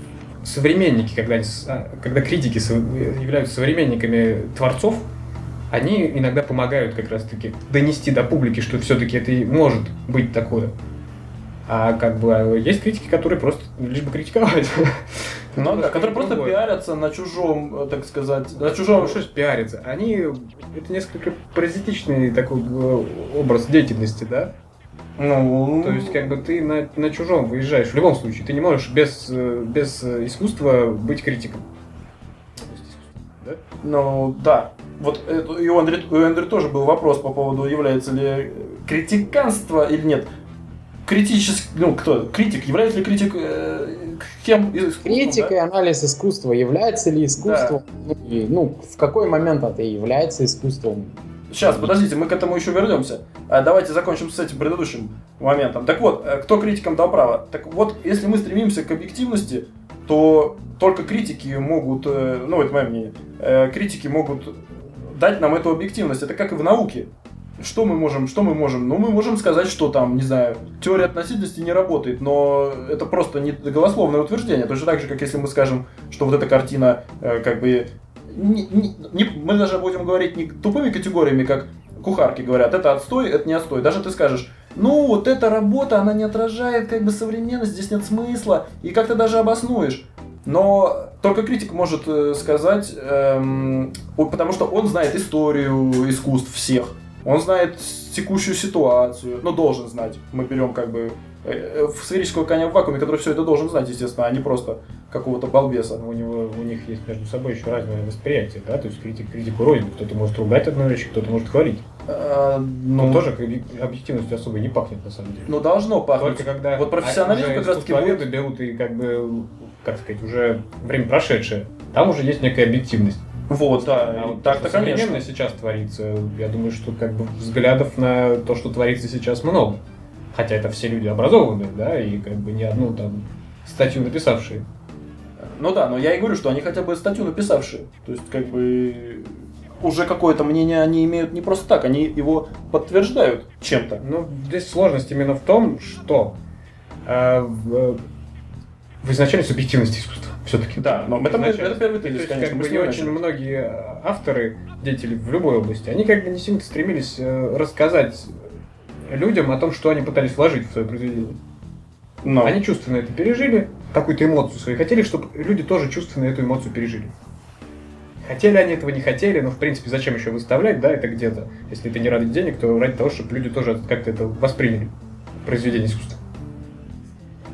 современники, когда, они а, когда критики со- являются современниками творцов, они иногда помогают как раз-таки донести до публики, что все-таки это и может быть такое. А как бы а, есть критики, которые просто лишь бы критиковать. Ну да, которые просто другое. пиарятся на чужом, э, так сказать, на Ну, чужом... что ж пиариться? Они, это несколько паразитичный такой э, образ деятельности, да? Ну, То есть, как бы ты на, на чужом выезжаешь. В любом случае, ты не можешь без, э, без искусства быть критиком. Да? Ну, да. Вот это- и у Андре, у Андре тоже был вопрос по поводу, является ли критиканство или нет. Критический, ну, кто? Критик. Является ли критик э, кем из искусства, критика да? и анализ искусства, является ли искусством, ну, и, ну, в какой момент это является искусством? Сейчас, подождите, мы к этому еще вернемся. А, давайте закончим с этим предыдущим моментом. Так вот, э, кто критикам дал право? Так вот, если мы стремимся к объективности, то только критики могут, э, ну, это мое мнение, э, критики могут дать нам эту объективность. Это как и в науке. Что мы можем, что мы можем? Ну, мы можем сказать, что там, не знаю, теория относительности не работает, но это просто не голословное утверждение. Точно так же, как если мы скажем, что вот эта картина, э, как бы, не- не- не- мы даже будем говорить не тупыми категориями, как кухарки говорят, это отстой, это не отстой. Даже ты скажешь, ну, вот эта работа, она не отражает как бы современность, здесь нет смысла, и как ты даже обоснуешь. Но только критик может э, сказать, эм, потому что он знает историю искусств всех. Он знает текущую ситуацию, ну, должен знать. Мы берем как бы э, э, в сферического коня в вакууме, который все это должен знать, естественно, а не просто какого-то балбеса. У, него, у них есть между собой еще разное восприятие, да? То есть критик критику рознь. Кто-то может ругать одну вещь, кто-то может хвалить. Э, Но ну, тоже объ- объективностью особо не пахнет, на самом деле. ну, должно пахнуть. Только когда Вот профессионализм а- как раз-таки искусствоведы будет- берут и как бы, как сказать, уже время прошедшее, там уже есть некая объективность. Вот, да, А вот так-то, конечно. сейчас творится, я думаю, что как бы взглядов на то, что творится сейчас, много. Хотя это все люди образованные, да, и как бы не одну там статью написавшие. Ну да, но я и говорю, что они хотя бы статью написавшие. То есть, как бы, уже какое-то мнение они имеют не просто так, они его подтверждают чем-то. Ну, здесь сложность именно в том, что э, в, в изначальной субъективности искусства все-таки. Да, но это, это первый тезис, конечно. как бы не очень начали. многие э, авторы, деятели в любой области, они как бы не сильно стремились э, рассказать людям о том, что они пытались вложить в свое произведение. Но. Они чувственно это пережили, какую-то эмоцию свою хотели, чтобы люди тоже чувственно эту эмоцию пережили. Хотели они этого, не хотели, но в принципе зачем еще выставлять, да, это где-то. Если это не ради денег, то ради того, чтобы люди тоже как-то это восприняли, произведение искусства.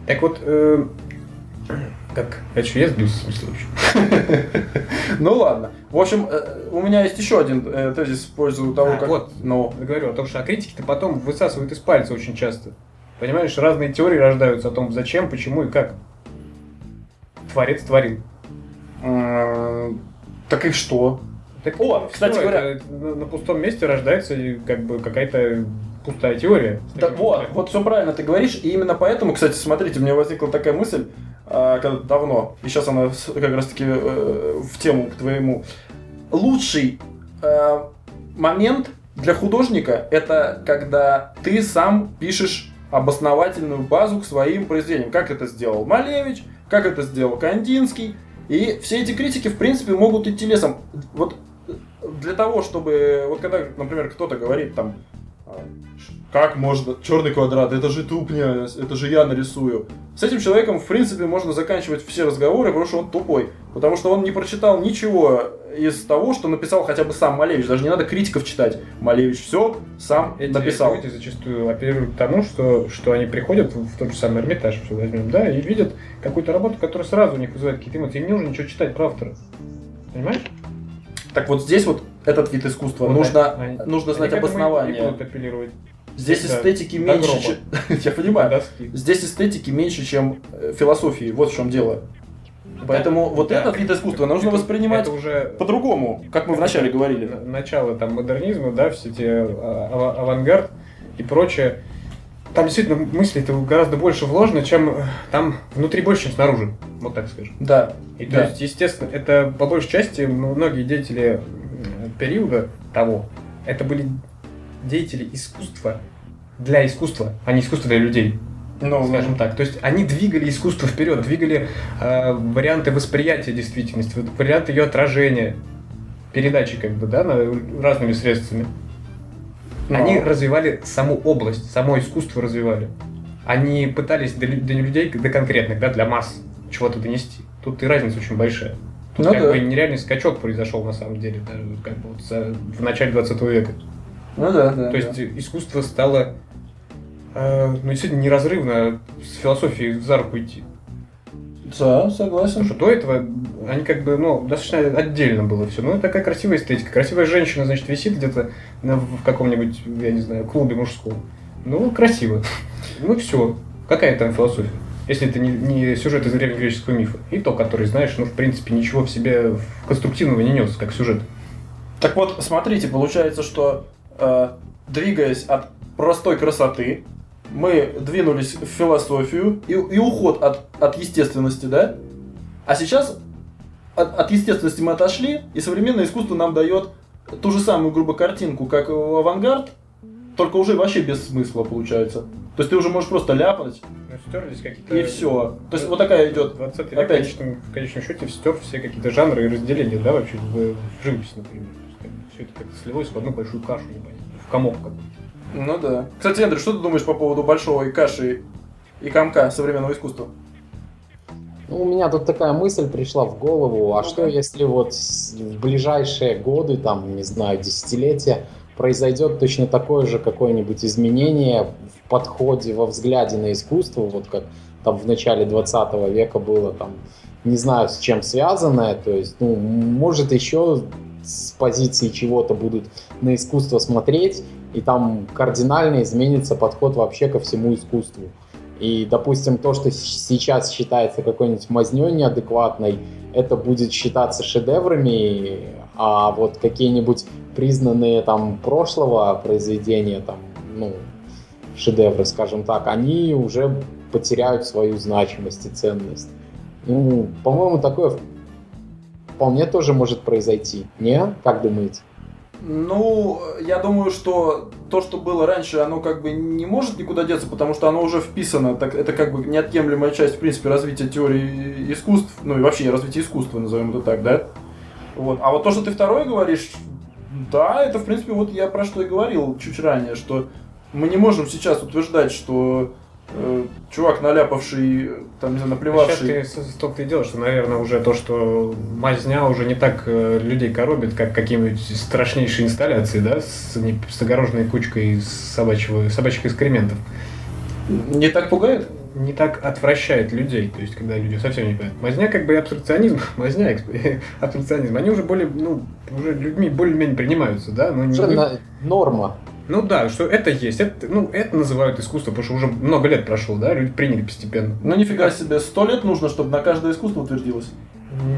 Так вот, э, как? А что, я сбился в смысле вообще? Ну ладно. В общем, э, у меня есть еще один э, тезис в пользу того, А, как... вот. Ну, Я говорю о том, что а критики-то потом высасывают из пальца очень часто. Понимаешь, разные теории рождаются о том, зачем, почему и как. Творец творил. Э, так и что? Так, О, кстати говоря- это на, на пустом месте рождается как бы какая-то пустая теория. Да, вот, вот все правильно ты говоришь, и именно поэтому, кстати, смотрите, мне возникла такая мысль, а, когда давно, и сейчас она как раз-таки э, в тему к твоему. Лучший э, момент для художника это когда ты сам пишешь обосновательную базу к своим произведениям. Как это сделал Малевич, как это сделал Кандинский. И все эти критики, в принципе, могут идти лесом. Вот для того, чтобы... Вот когда, например, кто-то говорит там, а, как можно, черный квадрат, это же тупня, это же я нарисую. С этим человеком, в принципе, можно заканчивать все разговоры, потому что он тупой. Потому что он не прочитал ничего из того, что написал хотя бы сам Малевич. Даже не надо критиков читать. Малевич все сам Эти написал. люди зачастую апеллируют к тому, что, что они приходят в, тот же самый Эрмитаж, все возьмем, да, и видят какую-то работу, которая сразу у них вызывает какие-то эмоции. Им не нужно ничего читать про автора. Понимаешь? Так вот здесь вот этот вид искусства. Вот нужно, они- нужно они знать к этому и- и обоснование. будут апеллировать. Здесь Да. эстетики меньше, гроба. чем... Я понимаю. Доски. Здесь эстетики меньше, чем э, философии. Вот в чем дело. Поэтому вот Да. этот вид искусства нужно Это- воспринимать Это уже по-другому, как мы вначале говорили. начало там модернизма, да, все эти а, ава- авангард и прочее. Там действительно мысли это гораздо больше вложено, чем э, там внутри больше, чем снаружи. Вот так скажем. Да. И то Да. есть, естественно, это по большей части многие деятели периода того, это были деятели искусства для искусства, а не искусство для людей, Ну, скажем так. То есть они двигали искусство вперед, двигали э, варианты восприятия действительности, варианты ее отражения, передачи как бы, да, на- разными средствами. ну, Они развивали саму область, само искусство развивали. Они пытались до, лю- до людей, до конкретных, да, для масс чего-то донести. Тут и разница очень большая. Тут Ну как да. бы нереальный скачок произошел на самом деле, даже как бы вот за- в начале 20 века. Ну да, да. То есть искусство стало э, ну, действительно неразрывно с философией за руку идти. Да, Потому согласен. что до этого они как бы, ну, достаточно отдельно было все. Ну, такая красивая эстетика. Красивая женщина, значит, висит где-то на- в каком-нибудь, я не знаю, клубе мужском. Ну, красиво. Ну, все. Какая там философия? Если это не, не сюжет из древнегреческого мифа. И то, который, знаешь, ну, в принципе, ничего в себе конструктивного не нес, как сюжет. Так вот, смотрите, получается, что двигаясь от простой красоты, мы двинулись в философию и, и уход от, от естественности, да? А сейчас от, от естественности мы отошли, и современное искусство нам дает ту же самую, грубо, картинку, как авангард, только уже вообще без смысла получается. То есть ты уже можешь просто ляпать, Ну, стерлись какие-то... и все. То есть вот такая идет 20 век, Опять. в конечном, в конечном счете, стер все какие-то жанры и разделения, да, вообще, в, живописи, например. Все это как-то слилось в одну большую кашу, в комок какой-то. Ну да. Кстати, Андрей, что ты думаешь по поводу большого и каши и комка современного искусства? Ну, у меня тут такая мысль пришла в голову, а что если вот в ближайшие годы, там, не знаю, десятилетия, произойдет точно такое же какое-нибудь изменение в подходе, во взгляде на искусство, вот как там в начале 20 века было, там, не знаю, с чем связанное, то есть, ну, может еще с позиции чего-то будут на искусство смотреть, и там кардинально изменится подход вообще ко всему искусству. И, допустим, то, что сейчас считается какой-нибудь мазнёй неадекватной, это будет считаться шедеврами, а вот какие-нибудь признанные там прошлого произведения, там, ну, шедевры, скажем так, они уже потеряют свою значимость и ценность. Ну, по-моему, такое вполне тоже может произойти. Не? Как думаете? Ну, я думаю, что то, что было раньше, оно как бы не может никуда деться, потому что оно уже вписано. Так, это как бы неотъемлемая часть, в принципе, развития теории искусств, ну и вообще развития искусства, назовем это так, да? Вот. А вот то, что ты второе говоришь, да, это, в принципе, вот я про что и говорил чуть ранее, что мы не можем сейчас утверждать, что чувак, наляпавший, там, не знаю, наплевавший... Сейчас ты столько и дело, что, наверное, уже то, что мазня уже не так э, людей коробит, как какие-нибудь страшнейшие инсталляции, да, с, не- с огороженной кучкой собачьего, собачьих экскрементов. Не так пугает? Не так отвращает людей, то есть, когда люди совсем не понимают. Мазня как бы и абстракционизм, мазня абстракционизм, они уже более, ну, уже людьми более-менее принимаются, да, но не норма. Ну да, что это есть, это, ну, это называют искусство, потому что уже много лет прошло, да, люди приняли постепенно. Ну нифига себе, сто лет нужно, чтобы на каждое искусство утвердилось.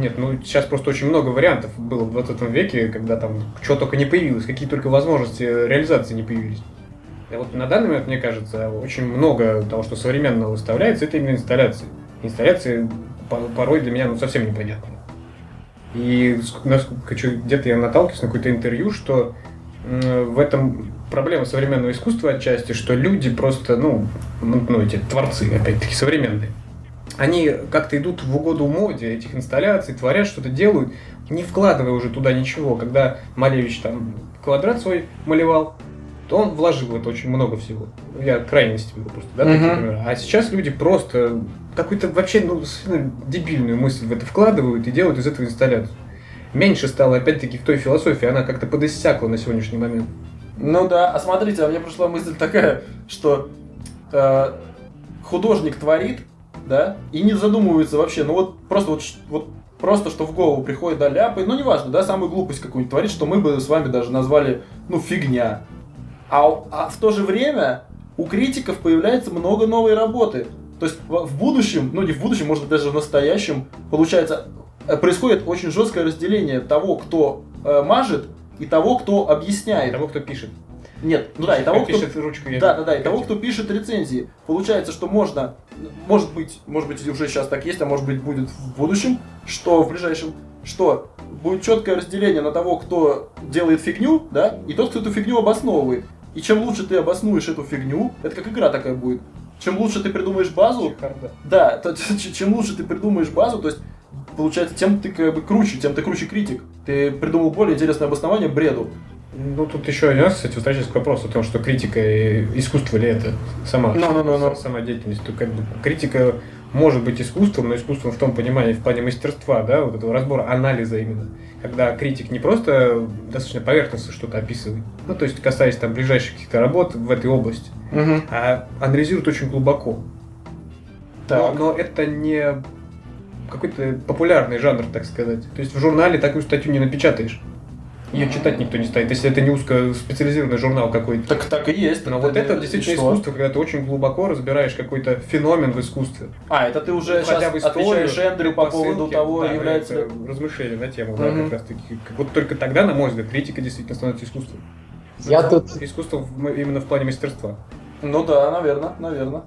Нет, ну сейчас просто очень много вариантов было в 20 веке, когда там что только не появилось, какие только возможности реализации не появились. И вот на данный момент, мне кажется, очень много того, что современного выставляется, это именно инсталляции. Инсталляции по- порой для меня ну, совсем непонятны. И ск- насколько где-то я наталкиваюсь на какое-то интервью, что в этом проблема современного искусства отчасти, что люди просто, ну, м, ну эти творцы, опять-таки, современные, они как-то идут в угоду моде этих инсталляций, творят что-то, делают, не вкладывая уже туда ничего. Когда Малевич там квадрат свой малевал, то он вложил в это очень много всего. Я крайности беру просто, да, такие Мгм. примеры. А сейчас люди просто какую-то вообще ну, дебильную мысль в это вкладывают и делают из этого инсталляцию. Меньше стало, опять-таки, в той философии, она как-то подиссякла на сегодняшний момент. Ну да, а смотрите, а мне пришла мысль такая, что э, художник творит, да, и не задумывается вообще, ну вот просто вот, вот просто что в голову приходит, да, ляпает, ну неважно, да, самую глупость какую-нибудь творит, что мы бы с вами даже назвали, ну, фигня. А, а в то же время у критиков появляется много новой работы. То есть в, в будущем, ну не в будущем, может даже в настоящем, получается, э, происходит очень жесткое разделение того, кто э, мажет, и того, кто объясняет. Того, кто пишет. Нет, ну да, и того, кто... пишет ручкой. я Да, да, да, и того, кто пишет рецензии. Получается, что можно, может быть, может быть, уже сейчас так есть, а может быть, будет в будущем, что в ближайшем, что будет четкое разделение на того, кто делает фигню, да, и тот, кто эту фигню обосновывает. И чем лучше ты обоснуешь эту фигню, это как игра такая будет. Чем лучше ты придумаешь базу, Чехарда. да, то- чем лучше ты придумаешь базу, то есть получается, тем ты как бы круче, тем ты круче критик. Ты придумал более интересное обоснование бреду. Ну, тут еще один раз, кстати, возвращаясь к вопросу о том, что критика и искусство ли это сама, Ну-ну-ну-ну. сама деятельность. То как бы критика может быть искусством, но искусством в том понимании, в плане мастерства, да, вот этого разбора, анализа именно. Когда критик не просто достаточно поверхностно что-то описывает, ну, то есть касаясь там ближайших каких-то работ в этой области, а анализирует очень глубоко. Но, Так. но это не какой-то популярный жанр, так сказать. То есть в журнале такую статью не напечатаешь. Ее читать никто не станет, если это не узкоспециализированный журнал какой-то. Так так и есть. Но вот это действительно что? искусство, когда ты очень глубоко разбираешь какой-то феномен в искусстве. А, это ты уже Входя сейчас историю, отвечаешь Эндрю по поводу предпосылки, того, да, является это размышления на тему, да, Мгм. как раз таки. Вот только тогда, на мой взгляд, критика действительно становится искусством. Я тут, Искусство именно в плане мастерства. Ну да, наверное, наверное.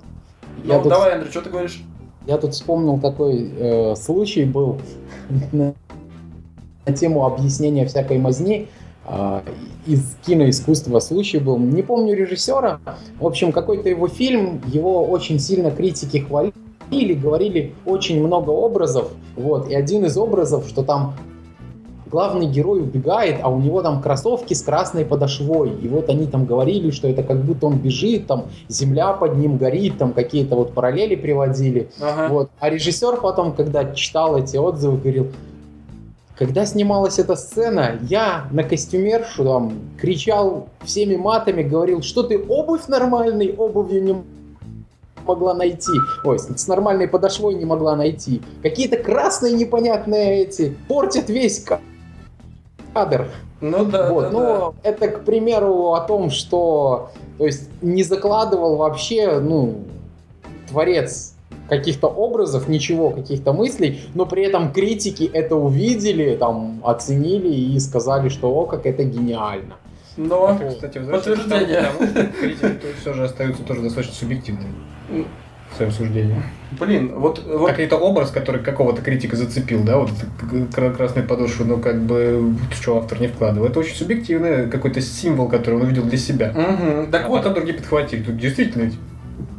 Я Ну, тут- давай, Эндрю, что ты говоришь? Я тут вспомнил такой э, случай был на, на тему объяснения всякой мазни а, из киноискусства случай был. Не помню режиссера. В общем, какой-то его фильм, его очень сильно критики хвалили, говорили очень много образов. Вот, и один из образов, что там главный герой убегает, а у него там кроссовки с красной подошвой. И вот они там говорили, что это как будто он бежит, там земля под ним горит, там какие-то вот параллели приводили. Ага. Вот. А режиссер потом, когда читал эти отзывы, говорил, когда снималась эта сцена, я на костюмершу там кричал всеми матами, говорил, что ты обувь нормальной обувью не могла найти. Ой, с нормальной подошвой не могла найти. Какие-то красные непонятные эти портят весь кадр. Ну да, Вот, да, но это, к примеру, о том, что то есть не закладывал вообще, ну, творец каких-то образов, ничего, каких-то мыслей, но при этом критики это увидели, там, оценили и сказали, что о, как это гениально. да. Но... Это, кстати, возвращаясь к тому, критики все же остаются тоже достаточно субъективными своем суждении. Блин, вот... вот Какой-то образ, который какого-то критика зацепил, да, вот этот кра- красный подошвы, но как бы что автор не вкладывал. Это очень субъективный какой-то символ, который он увидел для себя. Мгм. Так а вот, потом другие подхватили. Тут действительно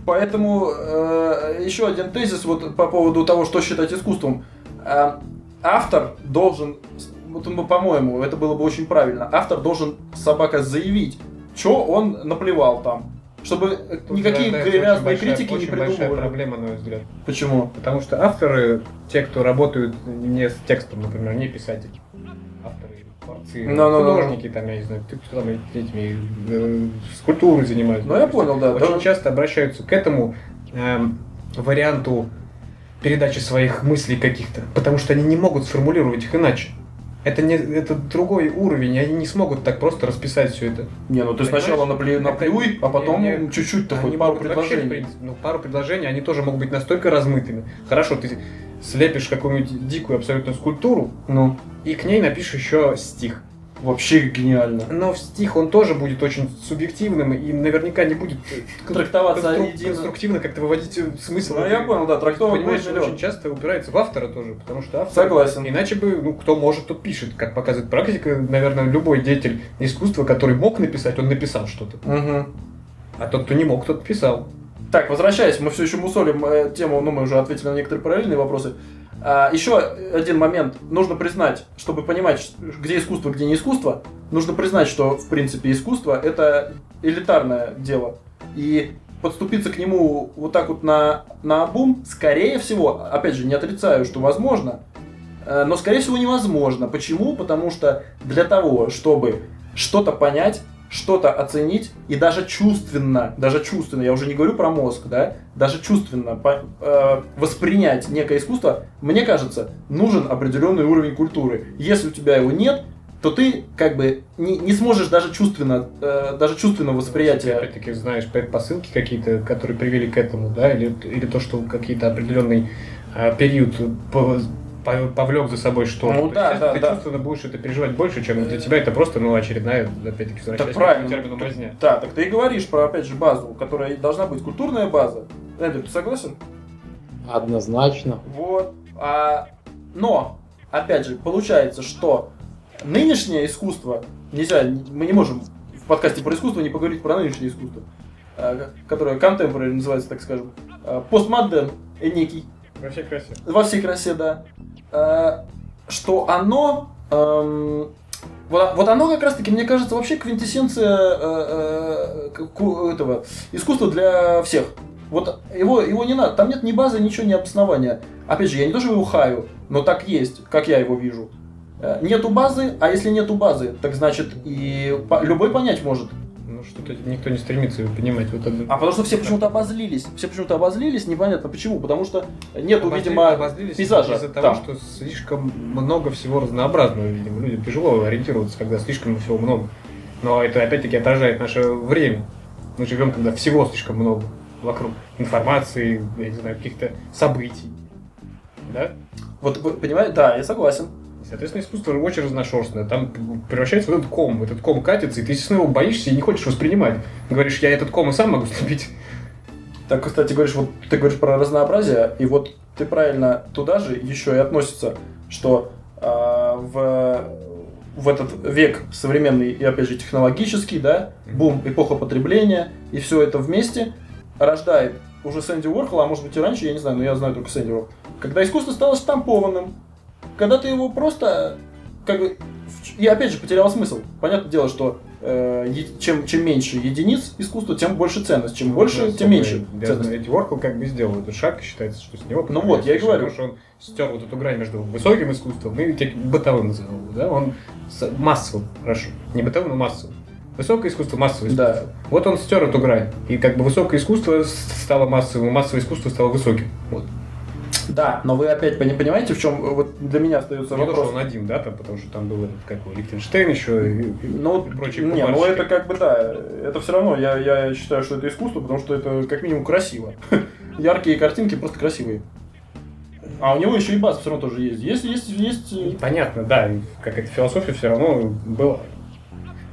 Поэтому э, еще один тезис вот по поводу того, что считать искусством. Э, автор должен, вот, ну, по-моему, это было бы очень правильно, автор должен собака заявить, что он наплевал там. Чтобы Тут никакие зарождается грязные критики не очень большая придумывали. проблема, на мой взгляд. Почему? Потому что авторы, те, кто работают не с текстом, например, не писатели, авторы, творцы, Ну-ну-ну. художники, там, я не знаю, кто кто там этими э, скульптурой занимаются. Ну, я понял, да. Очень да. часто обращаются к этому эм, варианту передачи своих мыслей каких-то, потому что они не могут сформулировать их иначе. Это, не, это другой уровень, они не смогут так просто расписать все это. Не, ну ты Понимаешь? сначала наплю- Это наплюй, а потом не- не- чуть-чуть такой пару вообще, предложений. принципе, ну, пару предложений, они тоже могут быть настолько размытыми. Хорошо, ты слепишь какую-нибудь дикую абсолютно скульптуру, Ну, и к ней напишешь еще стих. Вообще гениально. Но в стих он тоже будет очень субъективным и наверняка не будет э, Трактоваться конструктивно как-то выводить э, смысл. Ну, я понял, да, трактовок Понимаешь, он очень часто упирается в автора тоже, потому что автор... Согласен. Иначе бы, ну, кто может, тот пишет. Как показывает практика, наверное, любой деятель искусства, который мог написать, он написал что-то. Мгм. А тот, кто не мог, тот писал. Так, возвращаясь, мы все еще мусолим э, тему, ну, мы уже ответили на некоторые параллельные вопросы. А, еще один момент. Нужно признать, чтобы понимать, где искусство, где не искусство, нужно признать, что, в принципе, искусство — это элитарное дело. И подступиться к нему вот так вот на, на обум, скорее всего, опять же, не отрицаю, что возможно, э, но, скорее всего, невозможно. Почему? Потому что для того, чтобы что-то понять, что-то оценить и даже чувственно, даже чувственно, я уже не говорю про мозг, да, даже чувственно по- э, воспринять некое искусство, мне кажется, нужен определенный уровень культуры. Если у тебя его нет, то ты как бы не, не сможешь даже чувственно, э, даже чувственного Ты восприятия. опять-таки знаешь предпосылки какие-то, которые привели к этому, да, или, или то, что какие-то определенный а, период повлек за собой что-то. Ну да, есть, да, ты да. чувственно будешь это переживать больше, чем для тебя это просто, ну, очередная, опять-таки, Так возвращаясь к правильно. термину мазня. Да, так ты и говоришь про, опять же, базу, которая должна быть культурная база. Эндрю, ты согласен? Однозначно. Вот. А, но, опять же, получается, что нынешнее искусство, нельзя, мы не можем в подкасте про искусство не поговорить про нынешнее искусство, а, которое contemporary называется, так скажем, а, постмодерн э, некий, Во всей красе. во всей красе, да, А, что оно, эм, вот, вот оно как раз-таки, мне кажется, вообще квинтэссенция э, э, этого искусства для всех. Вот его, его не надо, там нет ни базы, ничего, ни обоснования. Опять же, я не то, что его хаю, но так есть, как я его вижу. Э, Нету базы, а если нету базы, так значит и любой понять может. Что-то никто не стремится понимать. Вот это... А потому что все почему-то обозлились. Все почему-то обозлились, непонятно почему. Потому что нету, Обозли- видимо, обозлились пейзажа из-за того, что слишком много всего разнообразного, видимо. Людям тяжело ориентироваться, когда слишком всего много. Но это опять-таки отражает наше время. Мы живем, когда всего слишком много вокруг. Информации, я не знаю, каких-то событий. Да? Вот, понимаете, да, я согласен. Соответственно, искусство очень разношерстное. Там превращается в этот ком. Этот ком катится, и ты, естественно, его боишься и не хочешь воспринимать. Говоришь, я этот ком и сам могу слепить. Так, кстати, говоришь, вот ты говоришь про разнообразие, и вот ты правильно туда же еще и относится, что а, в, в этот век современный и, опять же, технологический, да, бум, эпоха потребления, и все это вместе рождает уже Сэнди Уорхол, а может быть и раньше, я не знаю, но я знаю только Сэнди Уорхол, когда искусство стало штампованным, когда ты его просто, как бы, и опять же потерял смысл. Понятное дело, что э, чем, чем меньше единиц искусства, тем больше ценность, чем больше, Ну, тем меньше ценность. знаю, Эдди Уорхол как бы сделал этот шаг, считается, что с него... Ну вот, я и говорю. Потому что он стер вот эту грань между высоким искусством и бытовым назовем его, да? Он массовым, хорошо. Не бытовым, но массовым. Высокое искусство, массовое искусство. Да. Вот он стер эту грань. И как бы высокое искусство стало массовым, массовое искусство стало высоким. Вот. Да, но вы опять пони- понимаете, в чем вот для меня остается Не то, вопрос. он один, да, там, потому что там был этот, как его, Лихтенштейн еще и, и Ну, прочие не, ну это как бы да, это все равно, я, я считаю, что это искусство, потому что это как минимум красиво. Яркие картинки просто красивые. А у него еще и база все равно тоже есть. Есть, есть, есть. э, Понятно, да, и какая-то философия все равно была.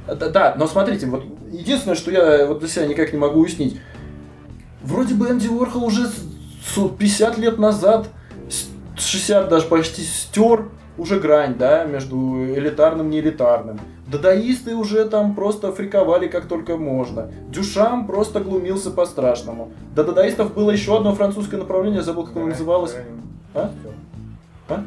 Да, да, но смотрите, вот единственное, что я вот для себя никак не могу уяснить. Вроде бы Энди Уорхол уже 50 лет назад, с- 60 даже почти стер уже грань, да, между элитарным и неэлитарным. Дадаисты уже там просто фриковали как только можно. Дюшам просто глумился по-страшному. До дадаистов было еще одно французское направление, забыл, как оно называлось. А? А?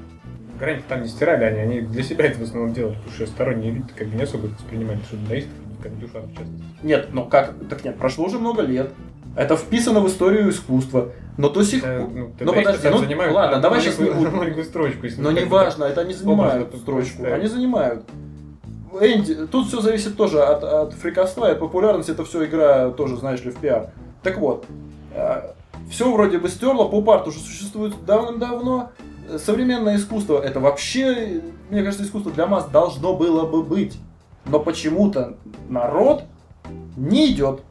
Грань там не стирали они, они для себя это в основном делали, потому что сторонние элиты как бы не особо воспринимали, что дадаисты как Дюшан, в частности. Нет, ну как, так нет, прошло уже много лет. Это вписано в историю искусства. Но до сих Да, пор... ну, Ну, подожди, ну, занимают ладно, давай щас не будем. маленькую строчку. если Но не важно, это они занимают Образно строчку. Они занимают. Энди, тут все зависит тоже от, от фрикоста и от популярности. Это все игра тоже, знаешь ли, в пиар. Так вот, все вроде бы стерло, поп-арт уже существует давным-давно. Э, Современное искусство это вообще, мне кажется, искусство для масс должно было бы быть. Но почему-то народ не идет.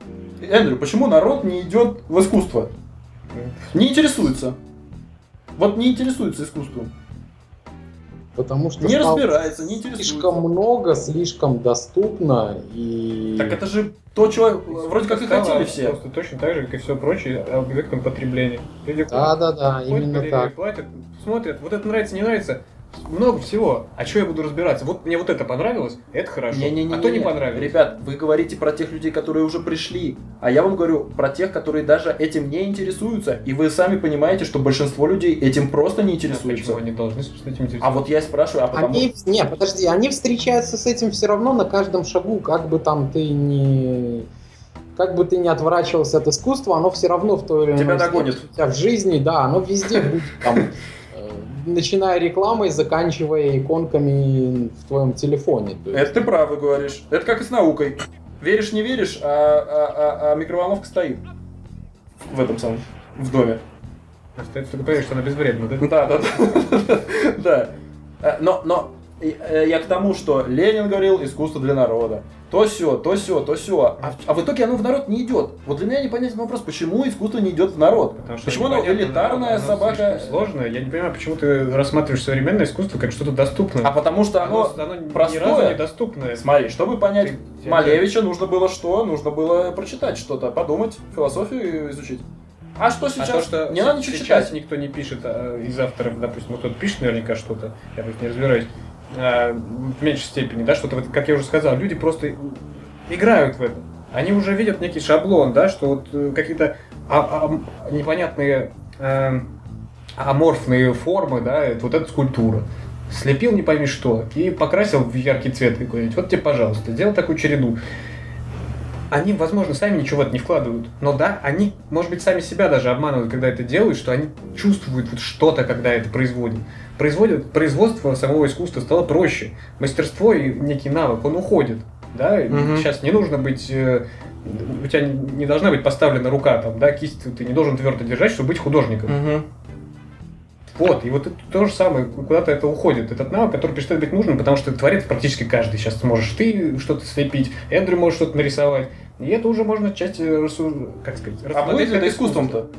Эндрю, почему народ не идет в искусство? Не интересуется. Вот не интересуется искусством. Потому что Не разбирается, не интересуется. слишком много, слишком доступно и... Так это же то, чего вроде как и хотели все. Просто точно так же, как и все прочее, объектом потребления. Люди Да, да, да, ходят, именно так. платят, смотрят, вот это нравится, не нравится, много всего. А что я буду разбираться? Вот мне вот это понравилось, это хорошо. Не-не-не, а то не понравилось. Ребят, вы говорите про тех людей, которые уже пришли, а я вам говорю про тех, которые даже этим не интересуются, и вы сами понимаете, что большинство людей этим просто не А интересуются. Почему они должны, собственно, этим А интересоваться? вот я и спрашиваю, а потому Они, не, подожди, они встречаются с этим все равно на каждом шагу, как бы там ты не... Как бы ты не отворачивался от искусства, оно все равно в той или Тебя иной догонит. у тебя в жизни, да, оно везде будет там, начиная рекламой, заканчивая иконками в твоем телефоне. То есть- это ты правы говоришь. Это как и с наукой. Веришь, не веришь, а, а- а- а микроволновка стоит в этом самом, в доме. Остается только поверить, что она безвредна, да? Да, да, да. Да. Э, Но, но я к тому, что Ленин говорил искусство для народа. То все, то все, то все. А, в- а в итоге оно в народ не идет. Вот для меня непонятен вопрос, почему искусство не идет в народ? Потому что почему оно элитарная оно собака? слишком Сложно. Я не понимаю, почему ты рассматриваешь современное искусство как что-то доступное. А потому что оно, оно ни простое. разу недоступное. Смотри, чтобы понять Ты- Малевича, нужно было что? Нужно было прочитать что-то, подумать, философию изучить. А что сейчас? А то, что не надо ничего сейчас читать. никто не пишет а, из авторов, допустим, кто-то пишет наверняка что-то, я тут не разбираюсь, в меньшей степени, да, что-то, как я уже сказал, люди просто играют в это. Они уже видят некий шаблон, да, что вот э, какие-то а- а- непонятные э, аморфные формы, да, это вот эта скульптура. Слепил не пойми что и покрасил в яркий цвет какой-нибудь. Вот тебе, пожалуйста, делал такую череду. Они, возможно, сами ничего в это не вкладывают. Но да, они, может быть, сами себя даже обманывают, когда это делают, что они чувствуют вот что-то, когда это производят. Производят, производство самого искусства стало проще. Мастерство и некий навык, он уходит. Да? Мгм. Сейчас не нужно быть... э, У тебя не должна быть поставлена рука, там, да, кисть ты не должен твердо держать, чтобы быть художником. Мгм. Вот, и вот это то же самое, куда-то это уходит. Этот навык, который перестает быть нужным, потому что творит практически каждый. Сейчас сможешь ты что-то слепить, Эндрю может что-то нарисовать. И это уже можно часть, э, рассу- как сказать, А будет это искусство. искусством-то?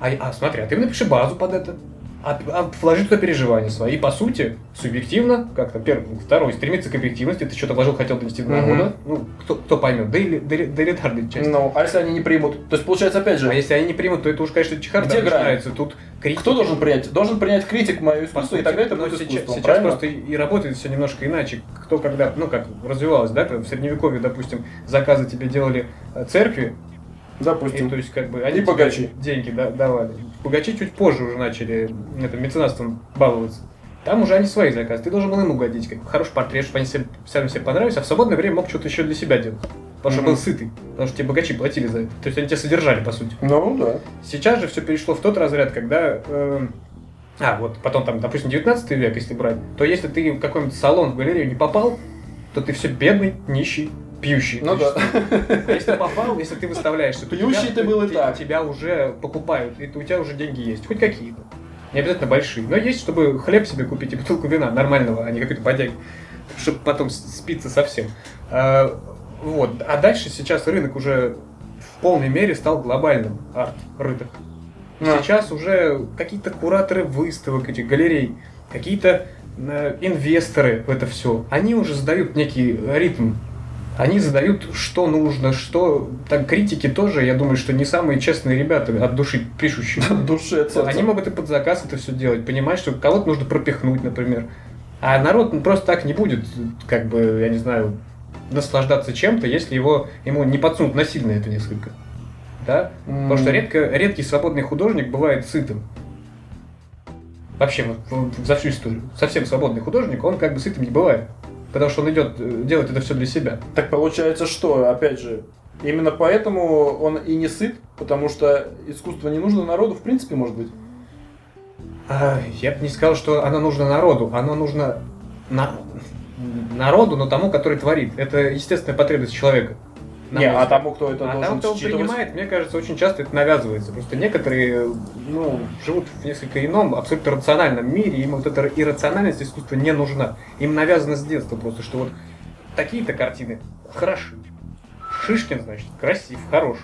А, а смотри, а ты напиши базу под это. А, а вложи туда переживания свои. И по сути, субъективно, как там первый, второй, стремиться к объективности, ты что-то вложил, хотел донести до народа. Ну, кто, кто поймет, да или до, до элитарной части. Ну, а если они не примут? То есть, получается, опять А же, если они не примут, то это уж, конечно, чехарда Где начинается. Тут критики. кто должен принять? Должен принять критик мое По искусство, и сути, тогда это но будет сейчас, искусством, сейчас правильно? просто и и работает все немножко иначе. Кто когда, ну как развивалось, да, в средневековье, допустим, заказы тебе делали э, церкви, и, Допустим. то есть как бы они И богачи. деньги да- давали. Богачи чуть позже уже начали это, меценатством баловаться. Там уже они свои заказы. Ты должен был им угодить, как бы хороший портрет, чтобы они себе, сами себе понравились, а в свободное время мог что-то еще для себя делать. Потому что Мгм. был сытый. Потому что тебе богачи платили за это. То есть они тебя содержали, по сути. Ну, да. Сейчас же все перешло в тот разряд, когда... э, а, вот потом там, допустим, 19 век, если брать, то если ты в какой-нибудь салон, в галерею не попал, то ты все бедный, нищий, пьющий. Ну да. А если попал, если ты выставляешься, то Пьющий тебя, ты был и так. тебя уже покупают, и у тебя уже деньги есть, хоть какие-то. Не обязательно большие, но есть, чтобы хлеб себе купить и бутылку вина нормального, а не какой-то бодяги, чтобы потом спиться совсем. А, вот. А дальше сейчас рынок уже в полной мере стал глобальным арт-рынок. Да. Сейчас уже какие-то кураторы выставок, этих галерей, какие-то э, инвесторы в это все, они уже задают некий ритм. Они задают, что нужно, что... Там критики тоже, я думаю, что не самые честные ребята от души пишущие. От души, от сердца. Они могут и под заказ это все делать, понимать, что кого-то нужно пропихнуть, например. А народ ну, просто так не будет, как бы, я не знаю, наслаждаться чем-то, если его ему не подсунут насильно это несколько. Да? Потому что редко, редкий свободный художник бывает сытым. Вообще, вот, вот за всю историю. Совсем свободный художник, он как бы сытым не бывает. Потому что он идет, э, делает это все для себя. Так получается, что, опять же, именно поэтому он и не сыт, потому что искусство не нужно народу, в принципе, может быть. А, я бы не сказал, что оно нужно народу, оно нужно на... народу, но тому, который творит. Это естественная потребность человека. Не, а тому, кто это А должен там, кто считывать. принимает, мне кажется, очень часто это навязывается. Просто некоторые ну, живут в несколько ином, абсолютно рациональном мире, им вот эта иррациональность искусства не нужна. Им навязано с детства просто, что вот такие-то картины хороши. Шишкин, значит, красив, хорош.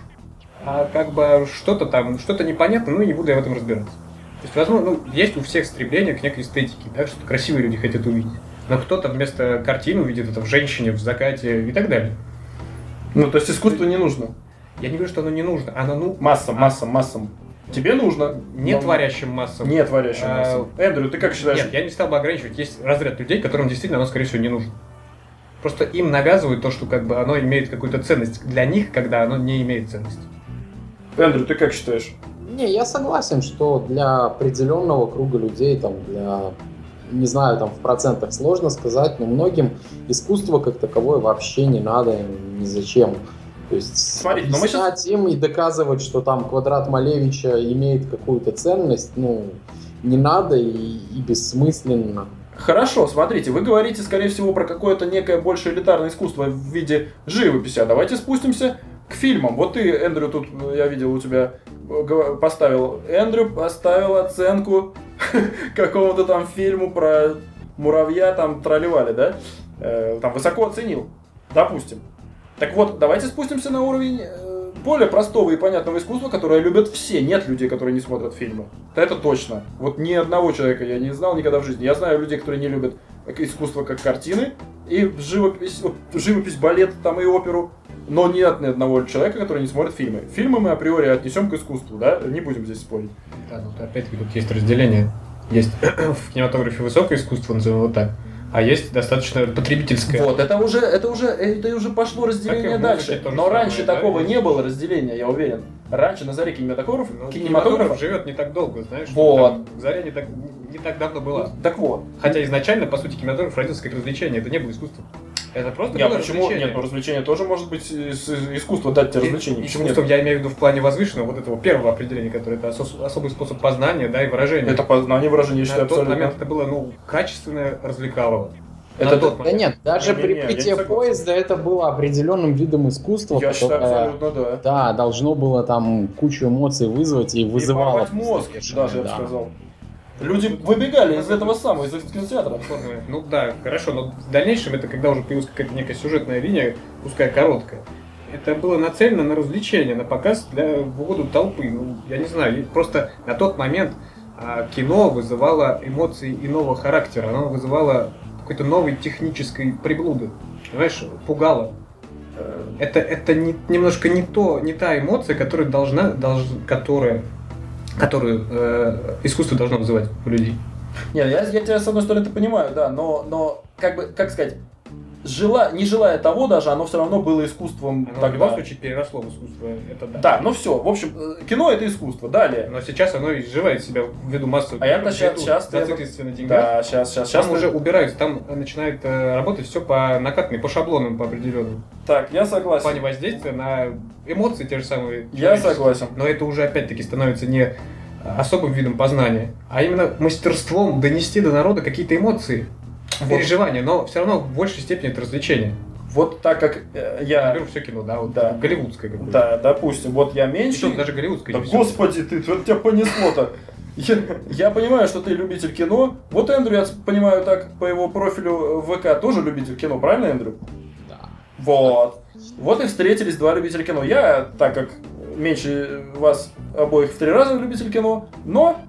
А как бы что-то там, что-то непонятно, ну не буду я в этом разбираться. То есть, возможно, ну, есть у всех стремление к некой эстетике, да, что красивые люди хотят увидеть. Но кто-то вместо картины увидит это в женщине, в закате и так далее. Ну, то есть искусство не нужно. Я не говорю, что оно не нужно, оно ну Массам, массам, массам. Тебе нужно. не но- творящим массам. Не творящим А, массам. Эндрю, ты как считаешь? Нет, я не стал бы ограничивать. Есть разряд людей, которым действительно оно, скорее всего, не нужно. Просто им навязывают то, что как бы оно имеет какую-то ценность для них, когда оно не имеет ценности. Эндрю, ты как считаешь? Не, я согласен, что для определенного круга людей, там, для, не знаю, там в процентах сложно сказать, но многим искусство как таковое вообще не надо, ни зачем. То есть Смотрите, но мы объяснять им и доказывать, что там квадрат Малевича имеет какую-то ценность, ну, не надо и, и бессмысленно. Хорошо, смотрите, вы говорите, скорее всего, про какое-то некое больше элитарное искусство в виде живописи. А давайте спустимся к фильмам. Вот ты, Эндрю, тут, э, я видел, у тебя э, поставил. Эндрю поставил оценку какому-то там фильму про муравья, там тролливали, да? Э, Там высоко оценил. Допустим. Так вот, давайте спустимся на уровень более простого и понятного искусства, которое любят все. Нет людей, которые не смотрят фильмы. Это точно. Вот ни одного человека я не знал никогда в жизни. Я знаю людей, которые не любят искусство как картины, и живопись, живопись, балет там и оперу, но нет ни одного человека, который не смотрит фильмы. Фильмы мы априори отнесем к искусству, да? Не будем здесь спорить. Да, ну, опять-таки тут есть разделение. Есть в кинематографе высокое искусство, назовем его так, а есть достаточно потребительское. Вот, это уже, это уже, это уже пошло разделение дальше. Но раньше такого не было разделения, я уверен. Раньше на заре кинематограф, Ну, кинематографа кинематограф живет не так долго, знаешь. Вот. там Заря не так, не так давно была. Так вот. Хотя изначально, по сути, кинематограф родился как развлечение, это не было искусством. Это просто Нет, почему? развлечение. Нет, ну развлечение тоже может быть из- искусство дать тебе И- развлечение. Нет? Искусством я имею в виду в плане возвышенного, вот этого первого определения, которое это осо- особый способ познания, да, и выражения. Это познание выражения, я На считаю, тот абсолютно. момент это было, ну, качественное развлекалово. Это тот Да нет, даже не прикрытие согласен. поезда это было определенным видом искусства, Я считаю, абсолютно да. да, должно было там кучу эмоций вызвать и И вызывало. порвать мозг, даже, я бы да. сказал. Люди выбегали из этого самого, из кинотеатра. Ну да, хорошо, но в дальнейшем это когда уже появилась какая-то некая сюжетная линия, пускай короткая. Это было нацелено на развлечение, на показ для вводу толпы. Ну, я не знаю, и просто на тот момент а, кино вызывало эмоции иного характера, оно вызывало какой-то новой технической приблуды. Понимаешь, пугало. Э, Это, это не, немножко не то, не та эмоция, которая должна, долж, которая, которую э, искусство должно вызывать у людей. Нет, я, я тебя с одной стороны понимаю, да, но, но как бы, как сказать, жела, не желая того даже, оно все равно было искусством Оно в тогда. любом случае переросло в искусство, это да. Да, ну все, в общем, э, кино это искусство, далее. Но сейчас оно изживает себя ввиду массовой А я-то я- зацикленности на деньгах. Да, сейчас, сейчас, сейчас. Там уже убираются, там начинает э, работать все по накатанной, по шаблонам, по определенным. Так, я В согласен. плане воздействия на эмоции те же самые. Я согласен. Но это уже опять-таки становится не особым видом познания, а именно мастерством донести до народа какие-то эмоции, Вот. переживания, но все равно в большей степени это развлечение. Вот так как э, я, Я беру все кино, да, вот Да. голливудское какое-то. да, допустим, вот я меньше. даже голливудское. Да господи, ты, вот тебя понесло-то. Я, я понимаю, что ты любитель кино. Вот Эндрю, я понимаю так, по его профилю в ВК тоже любитель кино, правильно, Эндрю? Да. Вот. Вот и встретились два любителя кино. Я, так как меньше вас обоих в три раза любитель кино, но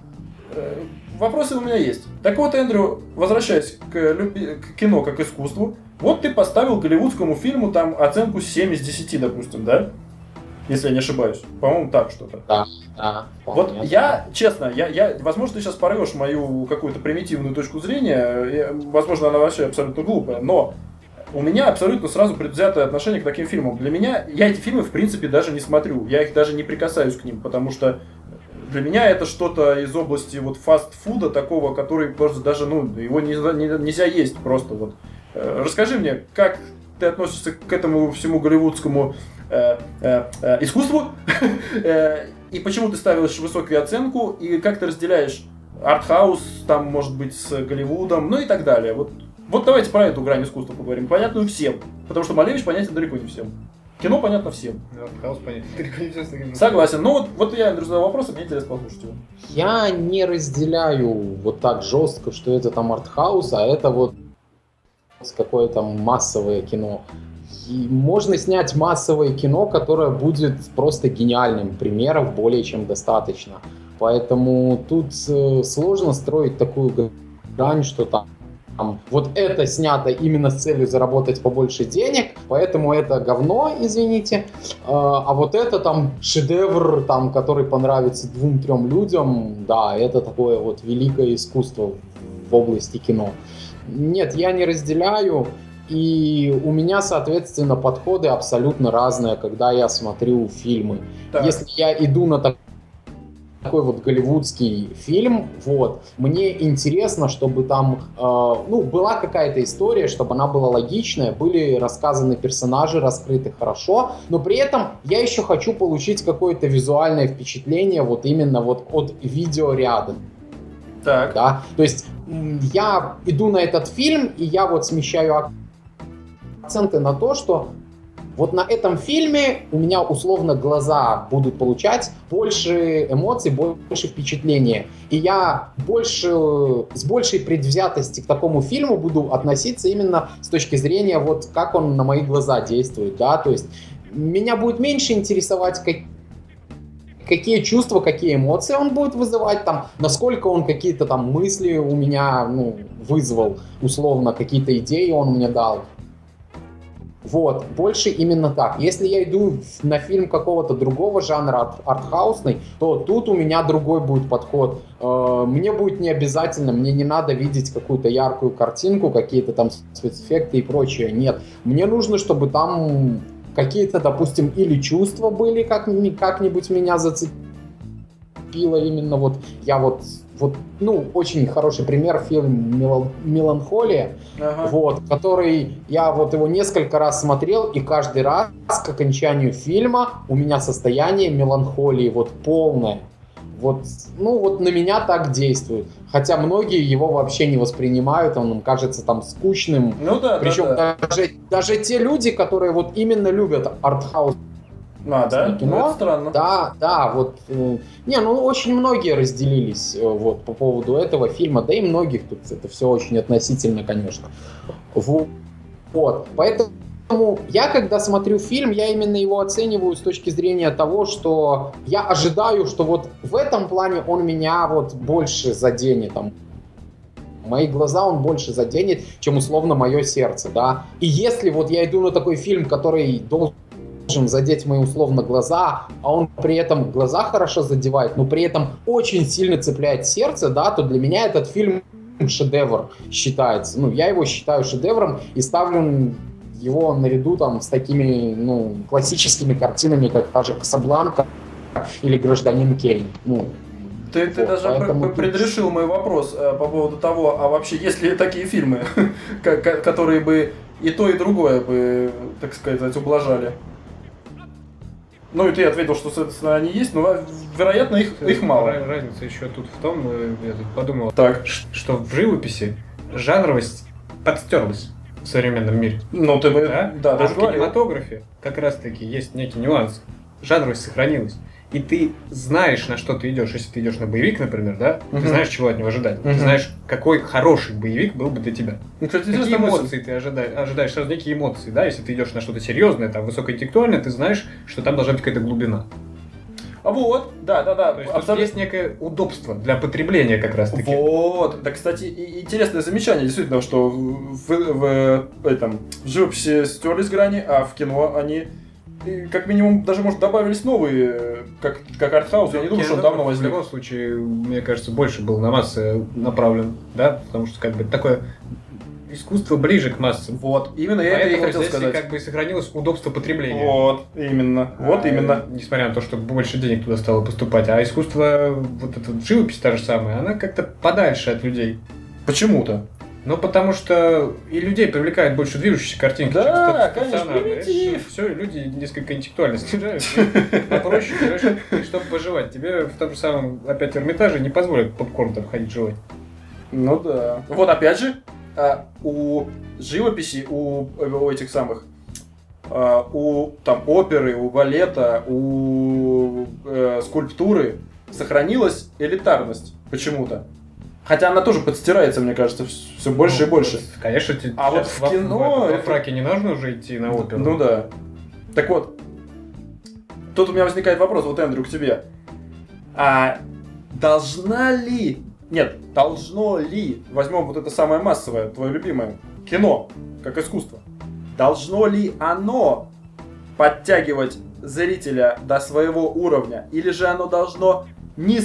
э, вопросы у меня есть. Так вот, Эндрю, возвращаясь к, люби- к кино как искусству, вот ты поставил голливудскому фильму там оценку 7 из 10, допустим, да? Если я не ошибаюсь. По-моему, так что-то. Да, Вот вполне. я, честно, я, я, возможно, ты сейчас порвешь мою какую-то примитивную точку зрения, я- возможно, она вообще абсолютно глупая, но у меня абсолютно сразу предвзятое отношение к таким фильмам. Для меня, я эти фильмы, в принципе, даже не смотрю, я их даже не прикасаюсь к ним, потому что для меня это что-то из области вот фастфуда такого, который просто даже, ну, его не- не- нельзя есть просто вот. Э, расскажи мне, как ты относишься к этому всему голливудскому э, э, э, искусству, э, и почему ты ставишь высокую оценку, и как ты разделяешь артхаус, там, может быть, с Голливудом, ну и так далее. Вот, вот давайте про эту грань искусства поговорим, понятную всем, потому что Малевич понятен далеко не всем. Кино понятно всем. Артхаус понятно. Согласен. Ну вот, вот я, Андрей, задал вопрос, и мне интересно послушать его. Я не разделяю вот так жестко, что это там артхаус, а это вот какое-то массовое кино. И можно снять массовое кино, которое будет просто гениальным. Примеров более чем достаточно. Поэтому тут э, сложно строить такую грань, что там там, вот это снято именно с целью заработать побольше денег, поэтому это говно, извините, а, а вот это там шедевр, там, который понравится двум-трем людям, да, это такое вот великое искусство в области кино. Нет, я не разделяю, и у меня, соответственно, подходы абсолютно разные, когда я смотрю фильмы. Так. Если я иду на так такой вот голливудский фильм, вот, мне интересно, чтобы там, э, ну, была какая-то история, чтобы она была логичная, были рассказаны персонажи, раскрыты хорошо, но при этом я еще хочу получить какое-то визуальное впечатление вот именно вот от видеоряда. Так. Да? То есть я иду на этот фильм, и я вот смещаю акценты на то, что вот на этом фильме у меня условно глаза будут получать больше эмоций, больше впечатления. И я больше, с большей предвзятости к такому фильму буду относиться именно с точки зрения, вот как он на мои глаза действует, да, то есть меня будет меньше интересовать, как, какие чувства, какие эмоции он будет вызывать, там, насколько он какие-то там мысли у меня ну, вызвал, условно, какие-то идеи он мне дал. Вот, больше именно так. Если я иду на фильм какого-то другого жанра, артхаусный, то тут у меня другой будет подход. Э, мне будет не обязательно, мне не надо видеть какую-то яркую картинку, какие-то там спецэффекты и прочее. Нет, мне нужно, чтобы там какие-то, допустим, или чувства были, как, как-нибудь меня зацепило именно вот я вот вот, ну, очень хороший пример фильм «Меланхолия», ага. вот, который я вот его несколько раз смотрел, и каждый раз к окончанию фильма у меня состояние меланхолии вот полное. Вот, ну, вот на меня так действует. Хотя многие его вообще не воспринимают, он им кажется там скучным. Ну да, Причем да, да. Даже, даже те люди, которые вот именно любят артхаус а, да? Кино. Ну, это странно. Да, да, вот. Э, не, ну очень многие разделились э, вот по поводу этого фильма, да и многих тут это все очень относительно, конечно. Вот. Поэтому я, когда смотрю фильм, я именно его оцениваю с точки зрения того, что я ожидаю, что вот в этом плане он меня вот больше заденет, там, мои глаза он больше заденет, чем условно мое сердце, да. И если вот я иду на такой фильм, который должен можем задеть мои условно глаза, а он при этом глаза хорошо задевает, но при этом очень сильно цепляет сердце, да, то для меня этот фильм шедевр считается. Ну, я его считаю шедевром и ставлю его наряду там с такими, ну, классическими картинами, как та же Касабланка или Гражданин Кейн. Ну, ты, вот, ты даже поэтому... предрешил мой вопрос э, по поводу того, а вообще есть ли такие фильмы, которые бы и то, и другое бы, так сказать, ублажали? Ну и ты ответил, что, соответственно, они есть, но, вероятно, их, их мало. Разница еще тут в том, э, я тут подумал, так. что в живописи жанровость подстерлась в современном мире. Ну, ты бы... Да, да а в кинематографе как раз-таки есть некий нюанс. Жанровость сохранилась и ты знаешь, на что ты идешь. Если ты идешь на боевик, например, да, угу. ты знаешь, чего от него ожидать. Угу. Ты знаешь, какой хороший боевик был бы для тебя. Ну, кстати, Какие эмоции ты ожидаешь, ожидаешь сразу некие эмоции, да, если ты идешь на что-то серьезное, там, высокоинтеллектуальное, ты знаешь, что там должна быть какая-то глубина. А вот, да, да, да. То есть абсолютно... есть некое удобство для потребления как раз таки. Вот, да, кстати, интересное замечание, действительно, что в, в, в, в, этом, в живописи стерлись грани, а в кино они как минимум, даже, может, добавились новые, как, как артхаус. Я не думаю, что он давно возник. В любом случае, мне кажется, больше был на массы направлен, да, потому что, как бы, такое искусство ближе к массам. Вот, именно Поэтому это я и хотел здесь сказать. как бы сохранилось удобство потребления. Вот, именно, вот а, именно. Несмотря на то, что больше денег туда стало поступать. А искусство, вот эта живопись та же самая, она как-то подальше от людей. Почему-то. Ну, потому что и людей привлекает больше движущиеся картинки, Да, конечно, примитив. Все, люди несколько интеллектуально снижают. Попроще, понимаешь, чтобы пожевать. Тебе в том же самом, опять, Эрмитаже не позволят попкорн там ходить жевать. Ну да. Вот опять же, а, у живописи, у, у этих самых, а, у там оперы, у балета, у э, скульптуры сохранилась элитарность почему-то. Хотя она тоже подстирается, мне кажется, все больше Ну, и больше. Конечно, А вот в кино во- во фраке не нужно уже идти на оперу. Ну да. Так вот, тут у меня возникает вопрос, вот, Эндрю, к тебе. А должна ли, нет, должно ли, возьмем вот это самое массовое, твое любимое, кино, как искусство, должно ли оно подтягивать зрителя до своего уровня, или же оно должно не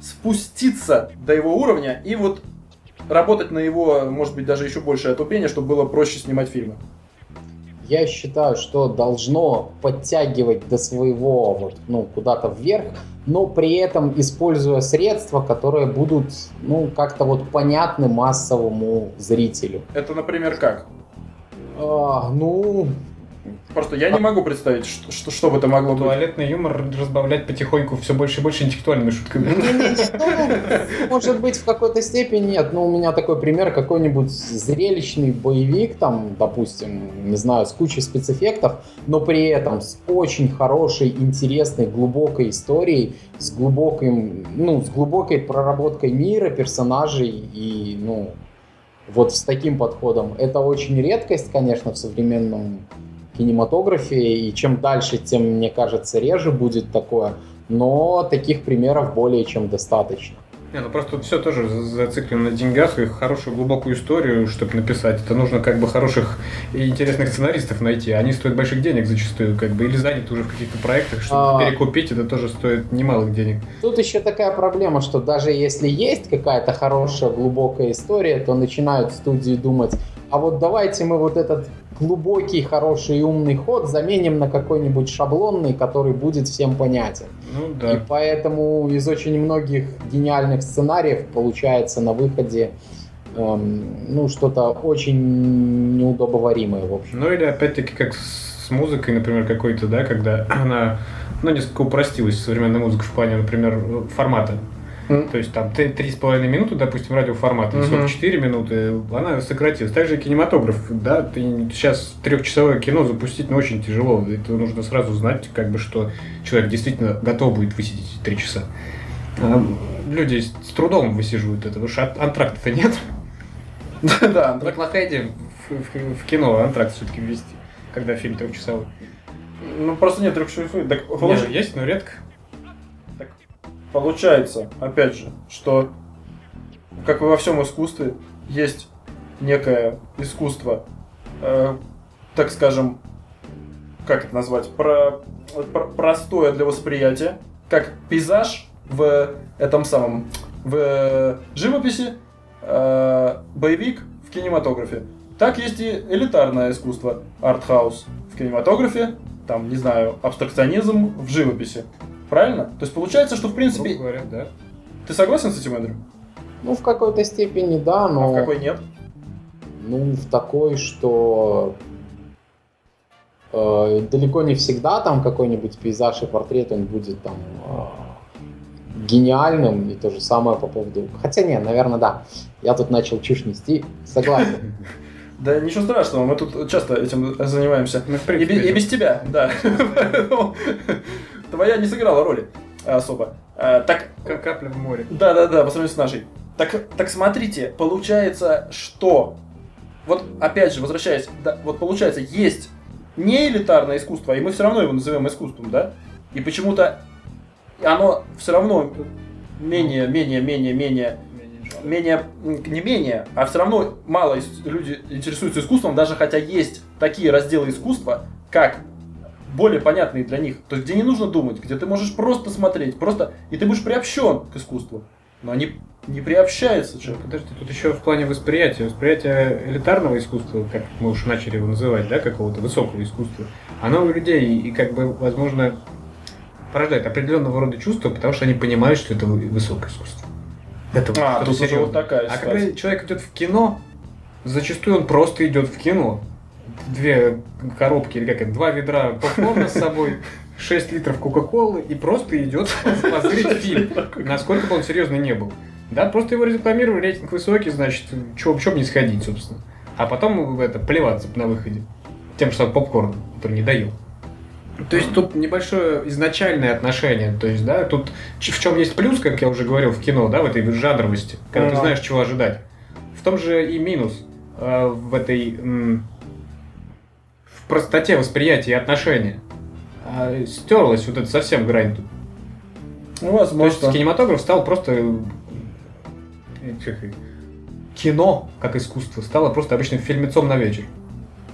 спуститься до его уровня и вот работать на его, может быть, даже еще большее отупение, чтобы было проще снимать фильмы? Я считаю, что должно подтягивать до своего вот, ну, куда-то вверх, но при этом используя средства, которые будут, ну, как-то вот понятны массовому зрителю. Это, например, как? А, ну, Просто я не могу представить, что, что, что бы это могло быть. Туалетный юмор разбавлять потихоньку все больше и больше интеллектуальными шутками. Не-не-не, ну, может быть, в какой-то степени нет. Ну, у меня такой пример, какой-нибудь зрелищный боевик, там, допустим, не знаю, с кучей спецэффектов, но при этом с очень хорошей, интересной, глубокой историей, с глубоким, ну, с глубокой проработкой мира, персонажей и, ну, вот с таким подходом. Это очень редкость, конечно, в современном кинематографе, и чем дальше, тем, мне кажется, реже будет такое, но таких примеров более чем достаточно. Не, ну просто все тоже зациклено на деньгах и хорошую глубокую историю, чтобы написать. Это нужно как бы хороших и интересных сценаристов найти. Они стоят больших денег зачастую, как бы, или заняты уже в каких-то проектах, чтобы А. перекупить, это тоже стоит немалых денег. Тут еще такая проблема, что даже если есть какая-то хорошая, глубокая история, то начинают студии думать, а вот давайте мы вот этот глубокий, хороший и умный ход заменим на какой-нибудь шаблонный, который будет всем понятен. Ну И да. поэтому из очень многих гениальных сценариев получается на выходе эм, ну, что-то очень неудобоваримое, в общем. Ну или опять-таки как с музыкой, например, какой-то, да, когда она, ну, несколько упростилась современная музыка в плане, например, формата. То есть там три три с половиной минуты, допустим, радиоформат, или. 44 минуты, она сократилась. Также и кинематограф, да, ты сейчас трехчасовое кино запустить, ну, очень тяжело. Это нужно сразу знать, как бы, что человек действительно готов будет высидеть три часа. А Люди с трудом высиживают это, потому что ан- антракта-то нет. Да, Неплохая идея в, в- в кино антракт все-таки ввести, когда фильм трехчасовой. ну просто нет трех шифы. Так Есть, но редко. Получается, опять же, что как и во всем искусстве, есть некое искусство, э, так скажем, как это назвать, про, про- простое для восприятия, как пейзаж в этом самом, в живописи, э, боевик в кинематографе. Так есть и элитарное искусство, артхаус в кинематографе, там, не знаю, абстракционизм в живописи. Правильно? То есть получается, что в принципе... Грубо говоря, да. Ты согласен с этим, Эндрю? Ну, в какой-то степени да, А но... в какой нет? Ну, в такой, что э, далеко не всегда там какой-нибудь пейзаж и портрет, он будет там э, гениальным, и то же самое по поводу... Хотя нет, наверное, да. Я тут начал чушь нести, согласен. Да ничего страшного, мы тут часто этим занимаемся. Ну, И, без тебя, да. Твоя не сыграла роли особо. А, Так, как капля в море. да, да, да, по сравнению с нашей. Так, так смотрите, получается, что вот опять же, возвращаясь, да, вот получается, есть не элитарное искусство, и мы все равно его назовем искусством, да? И почему-то оно все равно менее, менее, менее, менее менее, не менее, а все равно мало люди интересуются искусством, даже хотя есть такие разделы искусства, как более понятные для них, то есть где не нужно думать, где ты можешь просто смотреть, просто, и ты будешь приобщен к искусству. Но они не приобщаются человек. Подожди, тут еще в плане восприятия. Восприятие элитарного искусства, как мы уж начали его называть, да, какого-то высокого искусства, оно у людей и как бы, возможно, порождает определенного рода чувства, потому что они понимают, что это вы- высокое искусство. Это А, тут серьезное. вот такая А ситуация. когда человек идет в кино, зачастую он просто идет в кино. Две коробки, или как это, два ведра попкорна с собой, 6 литров Кока-Колы и просто идет позырить фильм, насколько бы он серьезно не был. Да, просто его рекламировали, рейтинг высокий, значит, чё, чё бы не сходить, собственно. А потом это, плеваться на выходе. Тем же самым попкорном, который не даю. То есть тут небольшое изначальное отношение. То есть, да, тут в чем есть плюс, как я уже говорил, в кино, да, в этой жанровости, когда ты знаешь, чего ожидать. В том же и минус э, в этой м, простоте восприятия и отношения. А, стерлась вот эта совсем грань тут. Ну, То есть возможно. кинематограф стал просто э, и- кино как искусство стало просто обычным фильмецом на вечер.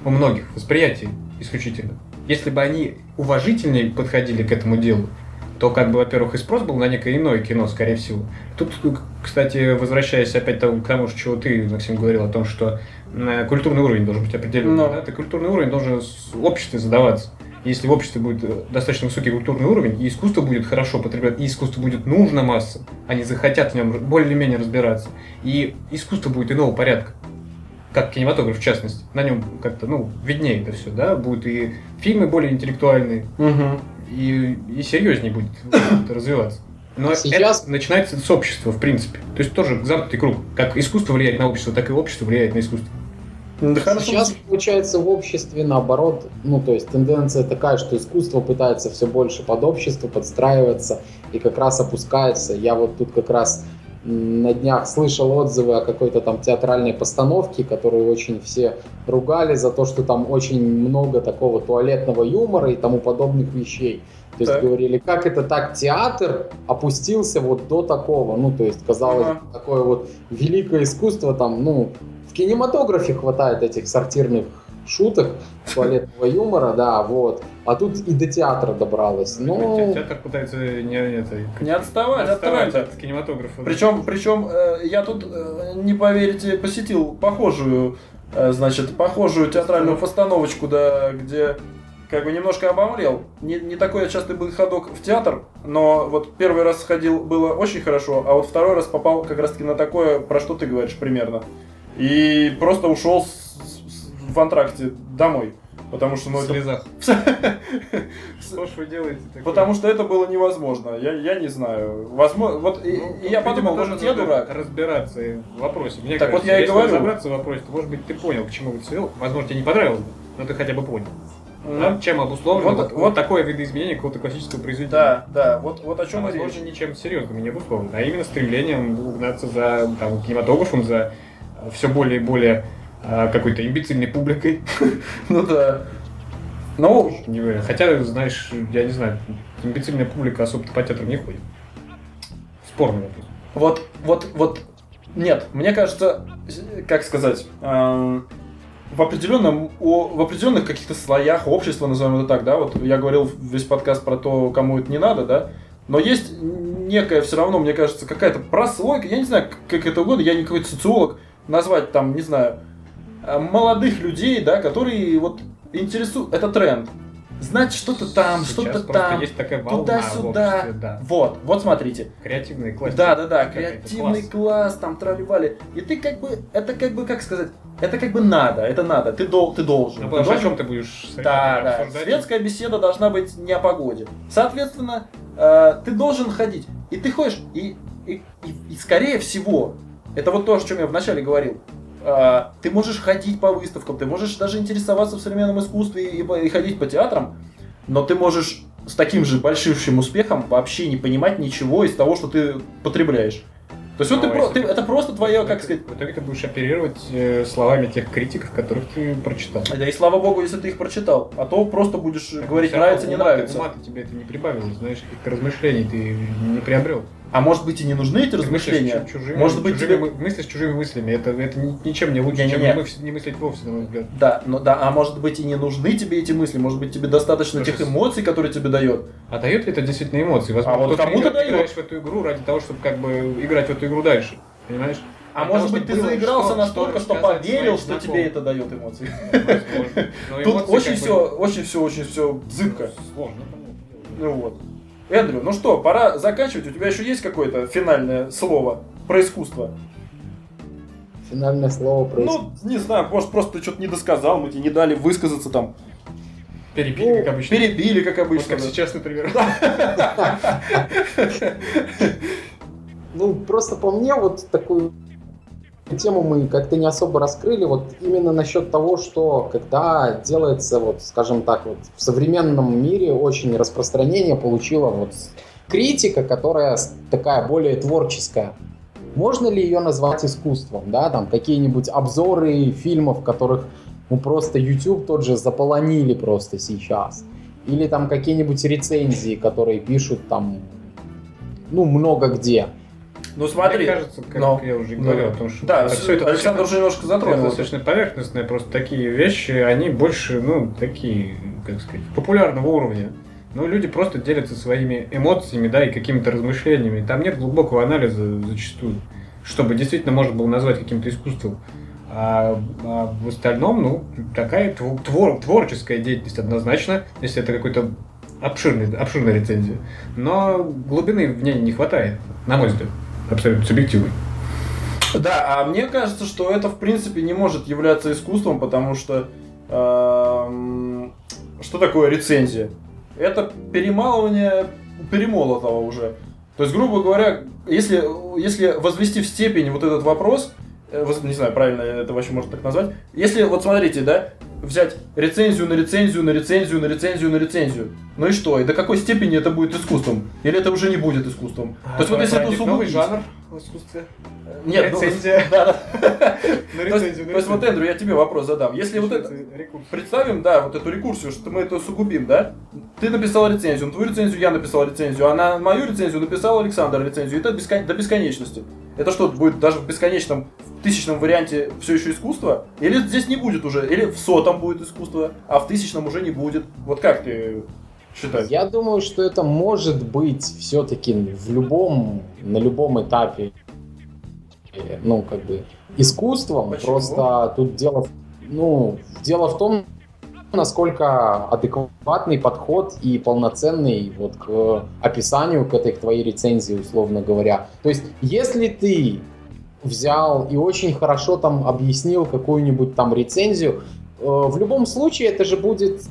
У многих восприятий исключительно. Если бы они уважительнее подходили к этому делу, то как бы, во-первых, и спрос был на некое иное кино, скорее всего. Тут, кстати, возвращаясь опять к тому, что ты, Максим, говорил о том, что э, культурный уровень должен быть определенный. Ну. Да? Ты культурный уровень должен в обществе задаваться. Если в обществе будет э, достаточно высокий культурный уровень, и искусство будет хорошо потреблять, и искусство будет нужно массам, они захотят в нем более-менее разбираться, и искусство будет иного порядка, как кинематограф в частности. На нем как-то, ну, виднее это все, да, будут и фильмы более интеллектуальные, Мгм. и, и серьезнее будет это развиваться. Но Сейчас- это начинается с общества, в принципе. То есть тоже замкнутый круг. Как искусство влияет на общество, так и общество влияет на искусство. Да хорошо. Сейчас получается в обществе наоборот, ну то есть тенденция такая, что искусство пытается все больше под общество подстраиваться и как раз опускается. Я вот тут как раз на днях слышал отзывы о какой-то там театральной постановке, которую очень все ругали за то, что там очень много такого туалетного юмора и тому подобных вещей. То есть Так. говорили, как это так театр опустился вот до такого, ну то есть казалось Ага. такое вот великое искусство там, ну в кинематографе хватает этих сортирных шуток, туалетного юмора, да, вот. А тут и до театра добралось. Ну, Театр пытается не, это, Не отставать от тренда. от кинематографа. Причем, причем э, я тут, э, не поверите, посетил похожую, э, значит, похожую театральную постановочку, да, где как бы немножко обомлел. Не, не такой частый был ходок в театр, но вот первый раз сходил, было очень хорошо, а вот второй раз попал как раз таки на такое, про что ты говоришь примерно. И просто ушел с- с- в антракте домой. Потому что, ну, в это- слезах. Что ж вы делаете такое? Потому что это было невозможно. Я, я не знаю. Возможно, вот и, Ну, и я подумал, может, я дурак. разбираться в вопросе. Мне Так вот кажется, я и говорю. разобраться в вопросе, то, может быть, ты понял, к чему это свел. Возможно, тебе не понравилось бы, но ты хотя бы понял. Да? Чем обусловлено Вот- вот, вот- вот такое видоизменение какого-то классического произведения. Да, да, вот, вот о А чем и возможно, речь. ничем серьезным не обусловлено, а именно стремлением угнаться за там, кинематографом, за все более и более а, какой-то имбецильной публикой. Ну да. Ну. Хотя, знаешь, я не знаю, имбецильная публика особо-то по театрам не ходит. Спорный вопрос. вот, вот, вот, нет, мне кажется, как сказать, эм, в определенном, о- в определенных каких-то слоях общества, назовем это так, да, вот я говорил весь подкаст про то, кому это не надо, да, но есть некая все равно, мне кажется, какая-то прослойка, я не знаю, как это угодно, я не какой-то социолог, назвать там, не знаю, э, молодых людей, да, которые вот интересуют, это тренд. Знать что-то там, что-то там, есть такая волна в туда-сюда. обществе, да. Вот, вот смотрите. Креативные классы. Да, да, да, креативный класс. класс, там тролливали. И ты как бы, это как бы, как сказать, это как бы надо, это надо, ты, дол, ты должен. Ну, потому что о чем ты будешь Да, да, обсуждать? светская беседа должна быть не о погоде. Соответственно, э, ты должен ходить. И ты ходишь, и, и, и- и скорее всего, это вот то, о чем я вначале говорил, э, ты можешь ходить по выставкам, ты можешь даже интересоваться в современном искусстве и, ходить по театрам, но ты можешь с таким же большим успехом вообще не понимать ничего из того, что ты потребляешь. То есть вот Ну, ты, про- ты- ты- это просто твое, как итоге- сказать, В итоге ты будешь оперировать э, словами тех критиков, которых ты прочитал. да и слава богу, если ты их прочитал, а то просто будешь Так, говорить нравится, не ума- нравится. Ума-то тебе это не прибавило, знаешь, каких-то размышлений ты не приобрел. А может быть и не нужны эти Ты размышления? чу- чужими, Может быть, чужими тебе- мы- мыслишь чужими мыслями. Это, это ни- ничем не лучше, чем Не-не-не. не, мыс- не мыслить вовсе, на мой взгляд. Да, но да, а может быть и не нужны тебе эти мысли, может быть тебе достаточно Слушай, тех эмоций, которые тебе дает. А дает ли это действительно эмоции? Возможно, А вот кому-то дает. играешь в эту игру ради того, чтобы как бы играть в эту игру дальше. Понимаешь? А Для может быть ты заигрался что- настолько, что рассказать поверил, что тебе это дает эмоции. Тут очень все, очень все, очень все зыбко. Сложно. Ну вот. Эндрю, ну что, пора заканчивать. У тебя еще есть какое-то финальное слово про искусство? финальное слово произнести. Ну, не знаю, может, просто ты что-то не досказал, мы тебе не дали высказаться там. Перебили, Ну, как обычно. Перебили, как Вот обычно. как да. сейчас, например. Ну, просто по мне вот такую тему мы как-то не особо раскрыли, вот именно насчет того, что когда делается, вот, скажем так, вот в современном мире очень распространение получила вот критика, которая такая более творческая. Можно ли ее назвать искусством, да, там какие-нибудь обзоры фильмов, которых ну просто YouTube тот же заполонили просто сейчас, или там какие-нибудь рецензии, которые пишут там, ну много где. Ну смотри. Мне кажется, как но- я уже говорил, о том, что Да, это всё это Александр уже немножко затронул. Это достаточно поверхностные, просто такие вещи, они больше, ну, такие, как сказать, популярного уровня. Ну, люди просто делятся своими эмоциями, да, и какими-то размышлениями. Там нет глубокого анализа зачастую, чтобы действительно можно было назвать каким-то искусством. А, а в остальном, ну, такая тво- твор- творческая деятельность однозначно, если это какой-то обширный, обширная рецензия. Но глубины в ней не хватает, на мой взгляд. Абсолютно субъективно. Да, а мне кажется, что это в принципе не может являться искусством, потому что эм, что такое рецензия? Это перемалывание перемолотого уже. То есть, грубо говоря, если, если возвести в степень вот этот вопрос, э, не знаю, правильно это вообще можно так назвать, если, вот смотрите, да, взять рецензию на рецензию, на рецензию, на рецензию, на рецензию, ну и что? И до какой степени это будет искусством? Или это уже не будет искусством? То есть, вот если это новый жанр в искусстве. Нет, ну, Рецензия. да, да. На То есть, рецензию, то есть вот, Эндрю, я тебе вопрос задам. Если вот это... Представим, да, вот эту рекурсию, что мы это усугубим, да? Ты написал рецензию, на твою рецензию я написал рецензию, а на мою рецензию написал Александр рецензию. Это бескон- до бесконечности. Это что, будет даже в бесконечном, в тысячном варианте все еще искусство? Или здесь не будет уже? Или в сотом будет искусство, а в тысячном уже не будет? Вот как ты считаешь? Я думаю, что это может быть все-таки в любом, на любом этапе, ну, как бы, искусством. Почему? Просто тут дело, ну, дело в том, насколько адекватный подход и полноценный вот к описанию к этой к твоей рецензии, условно говоря. То есть, если ты взял и очень хорошо там объяснил какую-нибудь там рецензию, в любом случае это же будет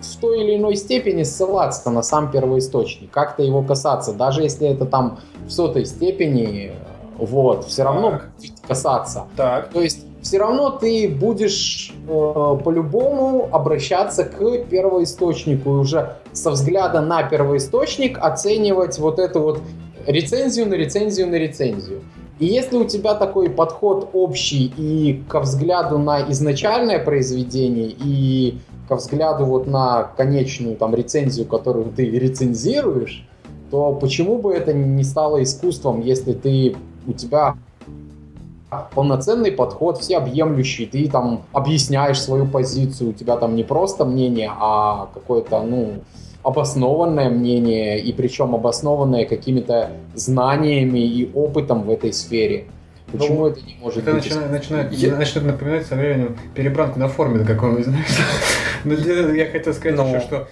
в, той или иной степени ссылаться на сам первоисточник, как-то его касаться, даже если это там в сотой степени, э, вот, все равно Так. касаться. Так, То есть все равно ты будешь э, по-любому обращаться к первоисточнику и уже со взгляда на первоисточник оценивать вот эту вот рецензию на рецензию на рецензию. И если у тебя такой подход общий и ко взгляду на изначальное произведение, и ко взгляду вот на конечную там рецензию, которую ты рецензируешь, то почему бы это не стало искусством, если ты у тебя полноценный подход, всеобъемлющий, ты там объясняешь свою позицию, у тебя там не просто мнение, а какое-то, ну, обоснованное мнение, и причем обоснованное какими-то знаниями и опытом в этой сфере. Почему это не может Это быть? начинает, начинает, Я- начнет напоминать со временем перебранку на форме какого-нибудь, знаешь. Но я я хотел сказать Ну. еще, что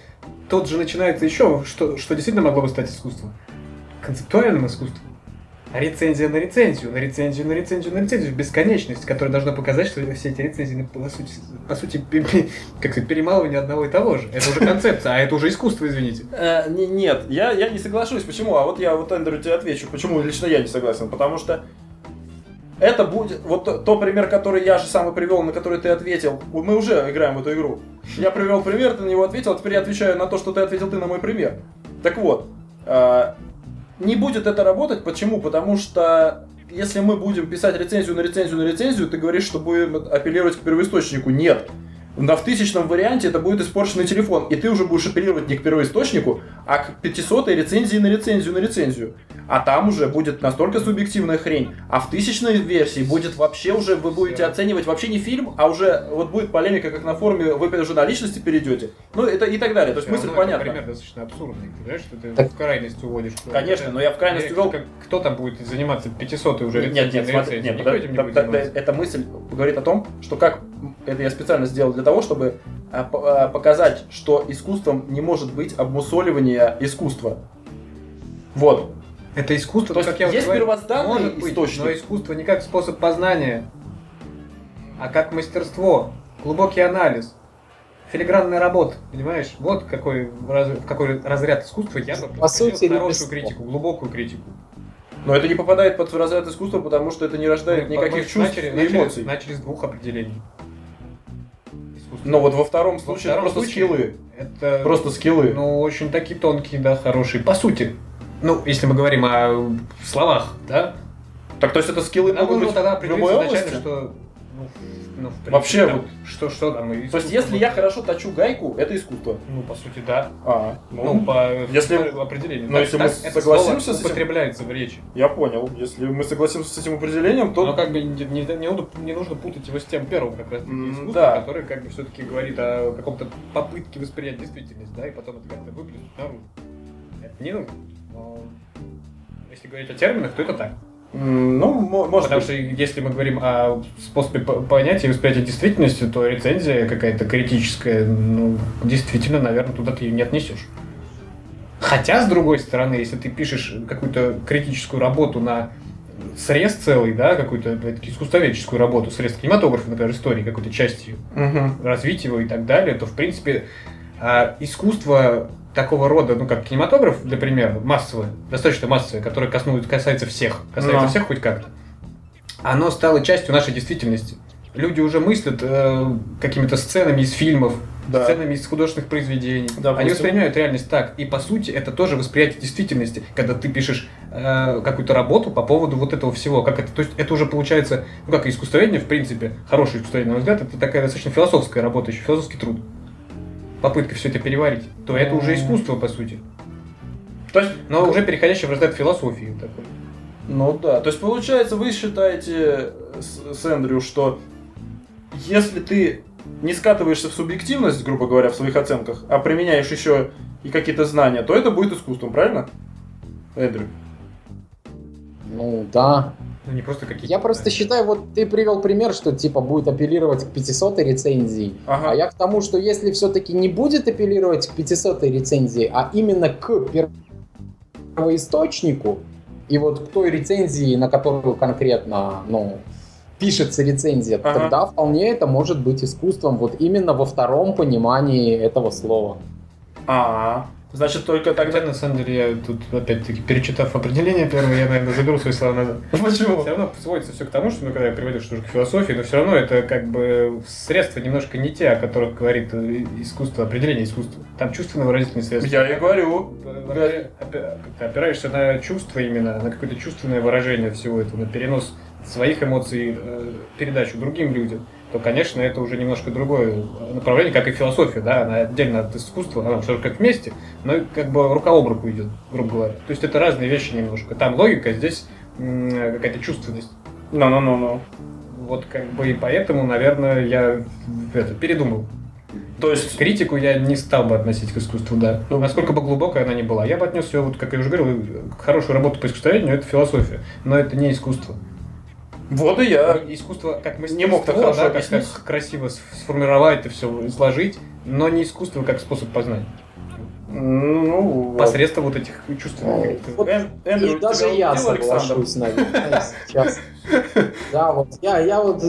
тут же начинается еще, что, что действительно могло бы стать искусством. Концептуальным искусством. Рецензия на рецензию, на рецензию, на рецензию, на рецензию, бесконечность, которая должна показать, что все эти рецензии, ну, по сути, по сути как сказать, перемалывание одного и того же. Это уже концепция, а это уже искусство, извините. Э, не- нет, я, я не соглашусь. Почему? А вот я вот Эндрю тебе отвечу, почему лично я не согласен. Потому что это будет... Вот то пример, который я же сам и привел, на который ты ответил. Мы уже играем в эту игру. Я привел пример, ты на него ответил, а теперь я отвечаю на то, что ты ответил ты на мой пример. Так вот, э, не будет это работать. Почему? Потому что если мы будем писать рецензию на рецензию на рецензию, ты говоришь, что будем апеллировать к первоисточнику. Нет. На в тысячном варианте это будет испорченный телефон, и ты уже будешь апеллировать не к первоисточнику, а к 500 рецензии на рецензию на рецензию. А там уже будет настолько субъективная хрень. А в тысячной версии будет вообще уже, вы будете оценивать вообще не фильм, а уже вот будет полемика, как на форуме, вы уже на личности перейдете. Ну, это и так далее. То есть мысль этот понятна. Пример достаточно абсурдный. Ты знаешь, что ты Так- в крайность уводишь. Конечно, это- но я в крайность увел- как- Кто там будет заниматься 500 уже Нет, нет, рецензией на смотри, рецензию? нет, Никто подо- этим не да- будет да- заниматься. да, эта мысль говорит о том, что как это я специально сделал для того, чтобы а, а, показать, что искусством не может быть обмусоливание искусства. Вот. Это искусство, То ну, есть как я уже есть первозданный может быть, источник. но искусство не как способ познания. а как мастерство, глубокий анализ, филигранная работа, понимаешь? Вот какой, в какой разряд искусства я бы По сути, хорошую критику, глубокую критику. Но это не попадает под разряд искусства, потому что это не рождает Мы- никаких мы чувств начали, и начали- эмоций. Начали с двух определений. Но вот во втором Во случае втором это просто случае скиллы. Это Просто скиллы. Ну, очень такие тонкие, да, хорошие. По сути, ну, если мы говорим о словах, да, Так то есть это скиллы нам могут нужно быть тогда в любой области? что... Ну, ну, принципе, Вообще там, вот- Что, что там? То есть искусство если я хорошо точу гайку, это искусство. Ну, по сути, да. А, Ну, по если- определению. ну, если мы это согласимся с этим- употребляется в речи. я понял. Если мы согласимся с этим определением, то Но как бы не, не- не нужно, не нужно путать его с тем первым как раз таки М, искусством, да. который как бы все-таки говорит о каком-то попытке воспринять действительность, да, и потом это как-то выплеснуть наружу. Это не нужно. Но если говорить о терминах, то это так. Ну, мо- может Потому что если мы говорим о способе по- понятия и восприятия действительности, то рецензия какая-то критическая, ну, действительно, наверное, туда ты ее не отнесешь. Хотя, с другой стороны, если ты пишешь какую-то критическую работу на срез целый, да, какую-то искусствоведческую работу, срез кинематографа, например, истории, какой-то частью, Мгм. развить его и так далее, то, в принципе, а, искусство такого рода, ну, как кинематограф, для примера, массовое, достаточно массовое, которое косну- касается всех, касается Да. всех хоть как-то, оно стало частью нашей действительности. Люди уже мыслят э, какими-то сценами из фильмов, Да. сценами из художественных произвений. Допустим. Они воспринимают реальность так. И по сути это тоже восприятие действительности, когда ты пишешь э, какую-то работу по поводу вот этого всего. Как это, то есть это уже получается, ну как и искусствоведение, в принципе, хорошее искусствоведение, на мой взгляд, это такая достаточно философская работа, еще философский труд. Попытка все это переварить. То это уже искусство, по сути. То есть, Но уже переходящее в разряд философии. Такой. ну да. То есть получается, вы считаете с, с Эндрю, что если ты не скатываешься в субъективность, грубо говоря, в своих оценках, а применяешь еще и какие-то знания, то это будет искусством, правильно? Эндрю. Ну да. Ну не просто какие-то... Я просто считаю, вот ты привел пример, что типа будет апеллировать к 500 рецензии. Ага. А я к тому, что если все-таки не будет апеллировать к 500 рецензии, а именно к первоисточнику, и вот к той рецензии, на которую конкретно, ну, пишется рецензия, Ага. тогда вполне это может быть искусством, вот именно во втором понимании этого слова. А, значит, только Тогда, тогда... на самом деле, я тут, опять-таки, перечитав определение первое, я, наверное, заберу свои слова назад. Почему? Все равно сводится все к тому, что, ну, когда я приводил что к философии, но все равно это как бы средства немножко не те, о которых говорит э, искусство, определение искусства. Там чувственно-выразительные средства. Я и говорю. Ты опираешься на чувство именно, на какое-то чувственное выражение всего этого, на перенос своих эмоций, э, передачу другим людям, то, конечно, это уже немножко другое направление, как и философия, да, она отдельно от искусства, она все как вместе, но как бы рука об руку идет, грубо говоря. То есть это разные вещи немножко. Там логика, здесь м, какая-то чувственность. Ну-ну-ну-ну. Вот как бы и поэтому, наверное, я это, передумал. То есть... Критику я не стал бы относить к искусству, да. Ну, Насколько бы глубокая она ни была. Я бы отнес ее, вот, как я уже говорил, к хорошую работу по искусствоведению, это философия. Но это не искусство. Вот и я. Искусство как мастерство, Не мог так хорошо да, как, как красиво с- сформировать это все, изложить, но не искусство как способ познания. Ну, вот. Посредством вот этих чувственных Ну, вот Эн- Эндрю, И даже я Александр? соглашусь, наверное, сейчас. Да, вот я, я вот...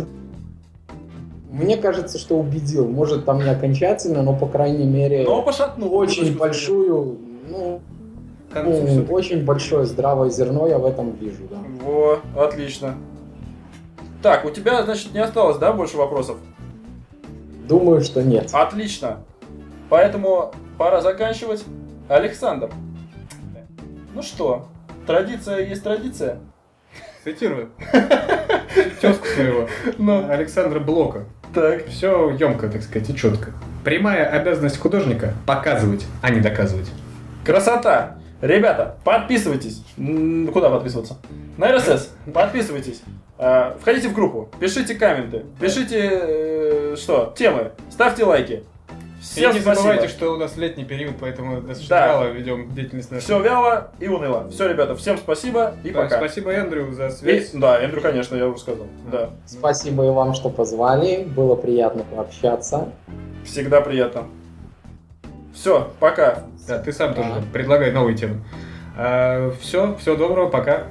Мне кажется, что убедил. Может, там не окончательно, но, по крайней мере, Но пошатнул. очень большую, ну, ну, очень большое здравое зерно я в этом вижу, да. Во, отлично. Так, у тебя, значит, не осталось, да, больше вопросов? Думаю, что нет. Отлично. Поэтому пора заканчивать. Александр. Ну что, традиция есть традиция. Цитирую. Тезку своего. Ну, Александра Блока. так. Все емко, так сказать, и четко. Прямая обязанность художника – показывать, а не доказывать. Красота! Ребята, подписывайтесь. Куда подписываться? На РСС. Подписывайтесь. А, Входите в группу, пишите комменты, пишите э, что, темы, ставьте лайки. Всем и не спасибо. забывайте, что у нас летний период, поэтому достаточно Да. мало ведем деятельность нашу. Все вяло и уныло. Все, ребята, всем спасибо и Так, пока. Спасибо, Эндрю, за И- связь. да, Эндрю, конечно, я уже сказал. Да, Спасибо и вам, что позвали. Было приятно пообщаться. всегда приятно. Все, пока. Да, ты сам тоже Да. предлагай новые темы. все, всего доброго, пока.